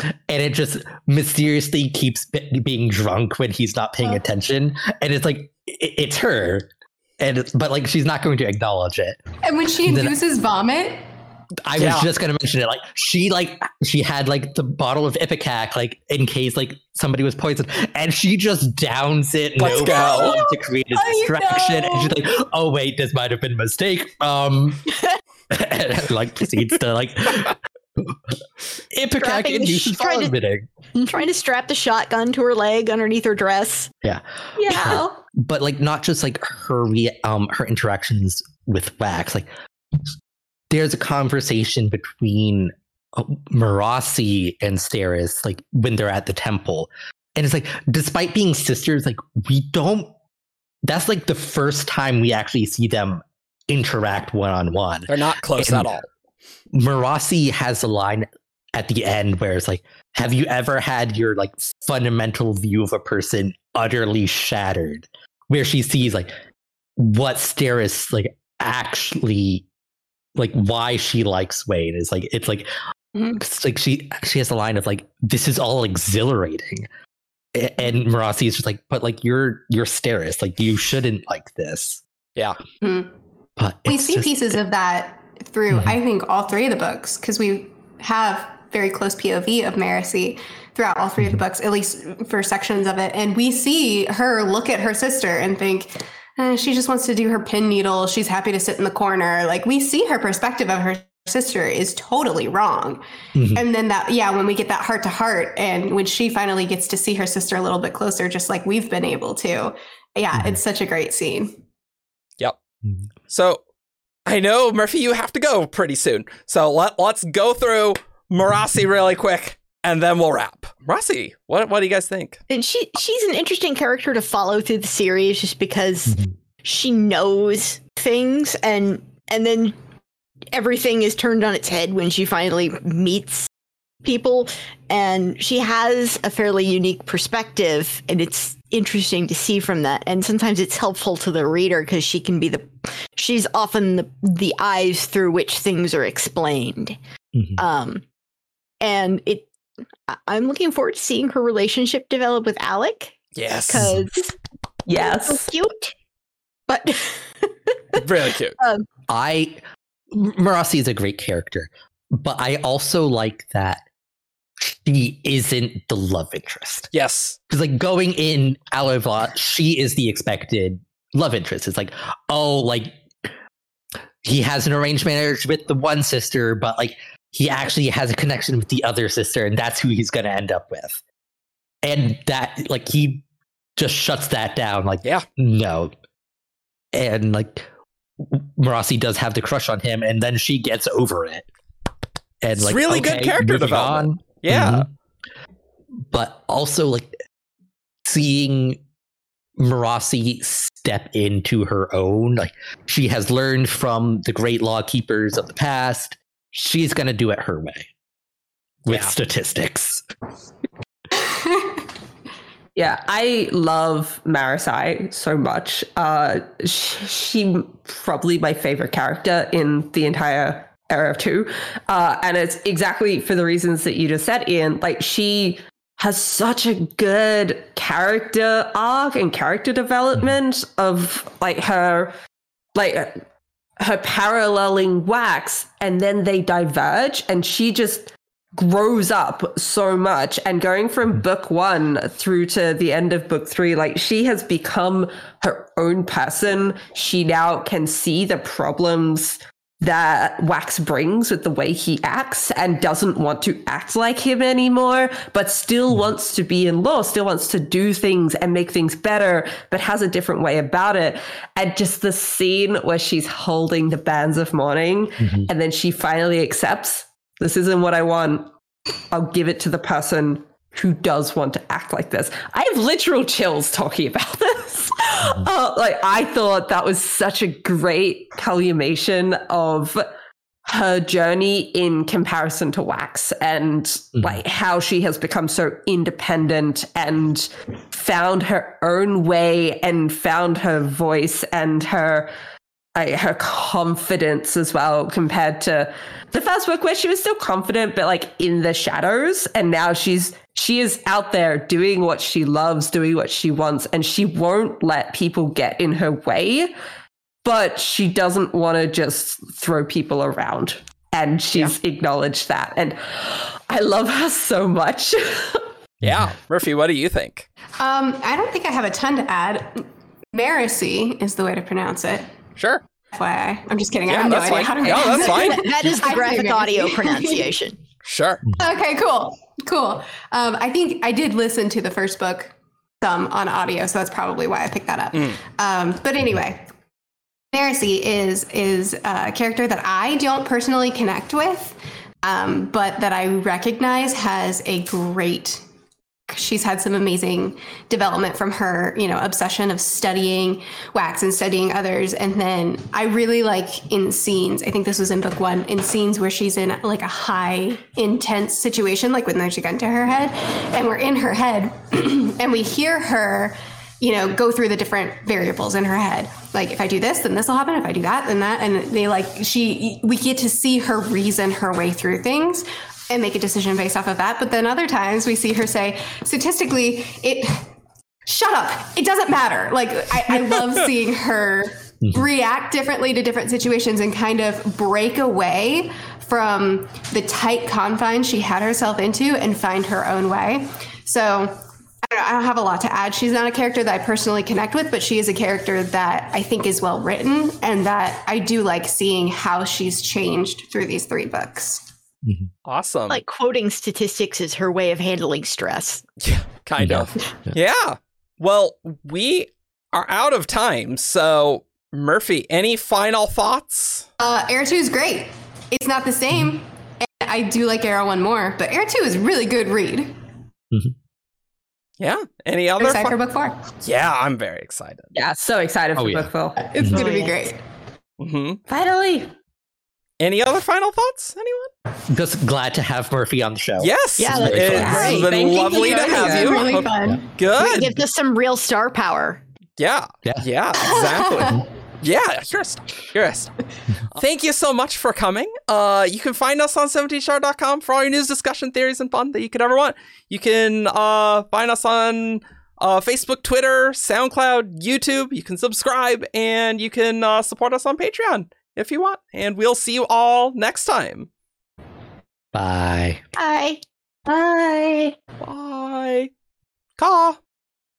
and it just mysteriously keeps being drunk when he's not paying attention. And it's like it's her. And but like she's not going to acknowledge it. And when she induces vomit I yeah. was just gonna mention it. Like she like she had like the bottle of Ipecac like in case like somebody was poisoned, and she just downs it. Let's no go to create a distraction. And she's like, "Oh wait, this might have been a mistake." Um, and, like proceeds to like Ipecac induces trying to, trying to strap the shotgun to her leg underneath her dress. Yeah, yeah. But like not just like her re- um her interactions with Wax, like there's a conversation between uh, Marasi and Steris, like when they're at the temple. And it's like, despite being sisters, like we don't, that's like the first time we actually see them interact one on one. They're not close and at all. Marasi has a line at the end where it's like, have you ever had your like fundamental view of a person utterly shattered? Where she sees like what Steris like actually like why she likes Wayne is like it's like mm-hmm. it's like she she has a line of like this is all exhilarating. And Marasi is just like, but like you're you're Steris, like you shouldn't like this. Yeah. Mm-hmm. But we see just, pieces of that through mm-hmm. I think all three of the books because we have very close POV of Marasi throughout all 3 of the mm-hmm. books, at least for sections of it. And we see her look at her sister and think, eh, she just wants to do her pin needle. She's happy to sit in the corner. Like we see her perspective of her sister is totally wrong. Mm-hmm. And then that, yeah, when we get that heart to heart and when she finally gets to see her sister a little bit closer, just like we've been able to, yeah, mm-hmm. it's such a great scene. Yep. Mm-hmm. So I know Murphy, you have to go pretty soon. So let, let's go through Marasi really quick and then we'll wrap. Rossi, what what do you guys think? And she she's an interesting character to follow through the series just because Mhm. she knows things and and then everything is turned on its head when she finally meets people and she has a fairly unique perspective and it's interesting to see from that and sometimes it's helpful to the reader because she can be the she's often the, the eyes through which things are explained Mhm. um and it I- i'm looking forward to seeing her relationship develop with Allik Yes, because Yes. so cute but really cute. Um, I Marasi is a great character, but I also like that she isn't the love interest. Yes, Because like going in Alloy of Law, she is the expected love interest. It's like, oh, like he has an arranged marriage with the one sister, but like he actually has a connection with the other sister, and that's who he's gonna end up with. And that like he just shuts that down, like, Yeah. no. And like Marasi does have the crush on him, and then she gets over it. And It's like really good okay, character development. on. yeah, Mhm. But also like seeing Marasi step into her own, like she has learned from the great law keepers of the past. She's gonna do it her way. With Yeah. statistics. Yeah, I love Marasi so much. Uh, she, she probably my favorite character in the entire era of two, uh, and it's exactly for the reasons that you just said, Ian. Like she has such a good character arc and character development of like her, like her paralleling wax, and then they diverge, and she just grows up so much. And going from hmm. book one through to the end of book three like she has become her own person. She now can see the problems that wax brings with the way he acts and doesn't want to act like him anymore but still wants to be in law still wants to do things and make things better but has a different way about it and just the scene where she's holding the bands of mourning Mhm. and then she finally accepts this isn't what I want. I'll give it to the person who does want to act like this. I have literal chills talking about this. Uh, like I thought that was such a great culmination of her journey in comparison to Wax and Mhm. like how she has become so independent and found her own way and found her voice and her like, her confidence as well compared to the first book where she was still confident but like in the shadows and now she's she is out there doing what she loves doing what she wants and she won't let people get in her way but she doesn't want to just throw people around and she's acknowledged that and i love her so much yeah. Murphy, what do you think? Um, I don't think I have a ton to add. Maracy is the way to pronounce it. Sure. FYI. I'm just kidding. I Yeah, have no that's idea fine. how to No, that's fine. that is the graphic audio pronunciation Sure. Okay, cool. Cool. Um, I think I did listen to the first book some on audio, so that's probably why I picked that up. Mm. Um, but anyway, Marasi is is a character that I don't personally connect with, um, but that I recognize has a great. She's had some amazing development from her, you know, obsession of studying wax and studying others. And then I really like in scenes, I think this was in book one, in scenes where she's in like a high intense situation, like when there's a gun to her head, and we're in her head and we hear her, you know, go through the different variables in her head. Like if I do this, then this will happen. If I do that, then that. And they like she we get to see her reason her way through things and make a decision based off of that. But then other times we see her say, statistically, it shut up. It doesn't matter. Like I, I love seeing her mm-hmm. react differently to different situations and kind of break away from the tight confines she had herself into and find her own way. So I don't, I don't have a lot to add. She's not a character that I personally connect with, but she is a character that I think is well written and that I do like seeing how she's changed through these three books. Awesome. like quoting statistics is her way of handling stress Yeah, kind Yeah. of. Yeah. Well, we are out of time. So, Murphy, any final thoughts? Uh, Era 2 is great. It's not the same. And I do like Era 1 more, but Era 2 is really good read. Yeah. Any I'm other? excited fun- for book four. yeah, I'm very excited. Yeah, so excited for Oh, yeah. book four. It's Oh, going to be yeah. great. hmm Finally. Any other final thoughts? Anyone? Just glad to have Murphy on the show. Yes. Yeah, that's it's great. been Thank you lovely to joining have us. you. Really fun. Good. Gives us some real star power. Yeah. Yeah. Yeah, exactly. yeah, you're a star. You're a star. Thank you so much for coming. Uh, you can find us on 17thshard.com for all your news, discussion, theories, and fun that you could ever want. You can uh, find us on uh, Facebook, Twitter, SoundCloud, YouTube. You can subscribe and you can uh, support us on Patreon if you want. And we'll see you all next time. Bye. Bye. Bye. Bye. Caw.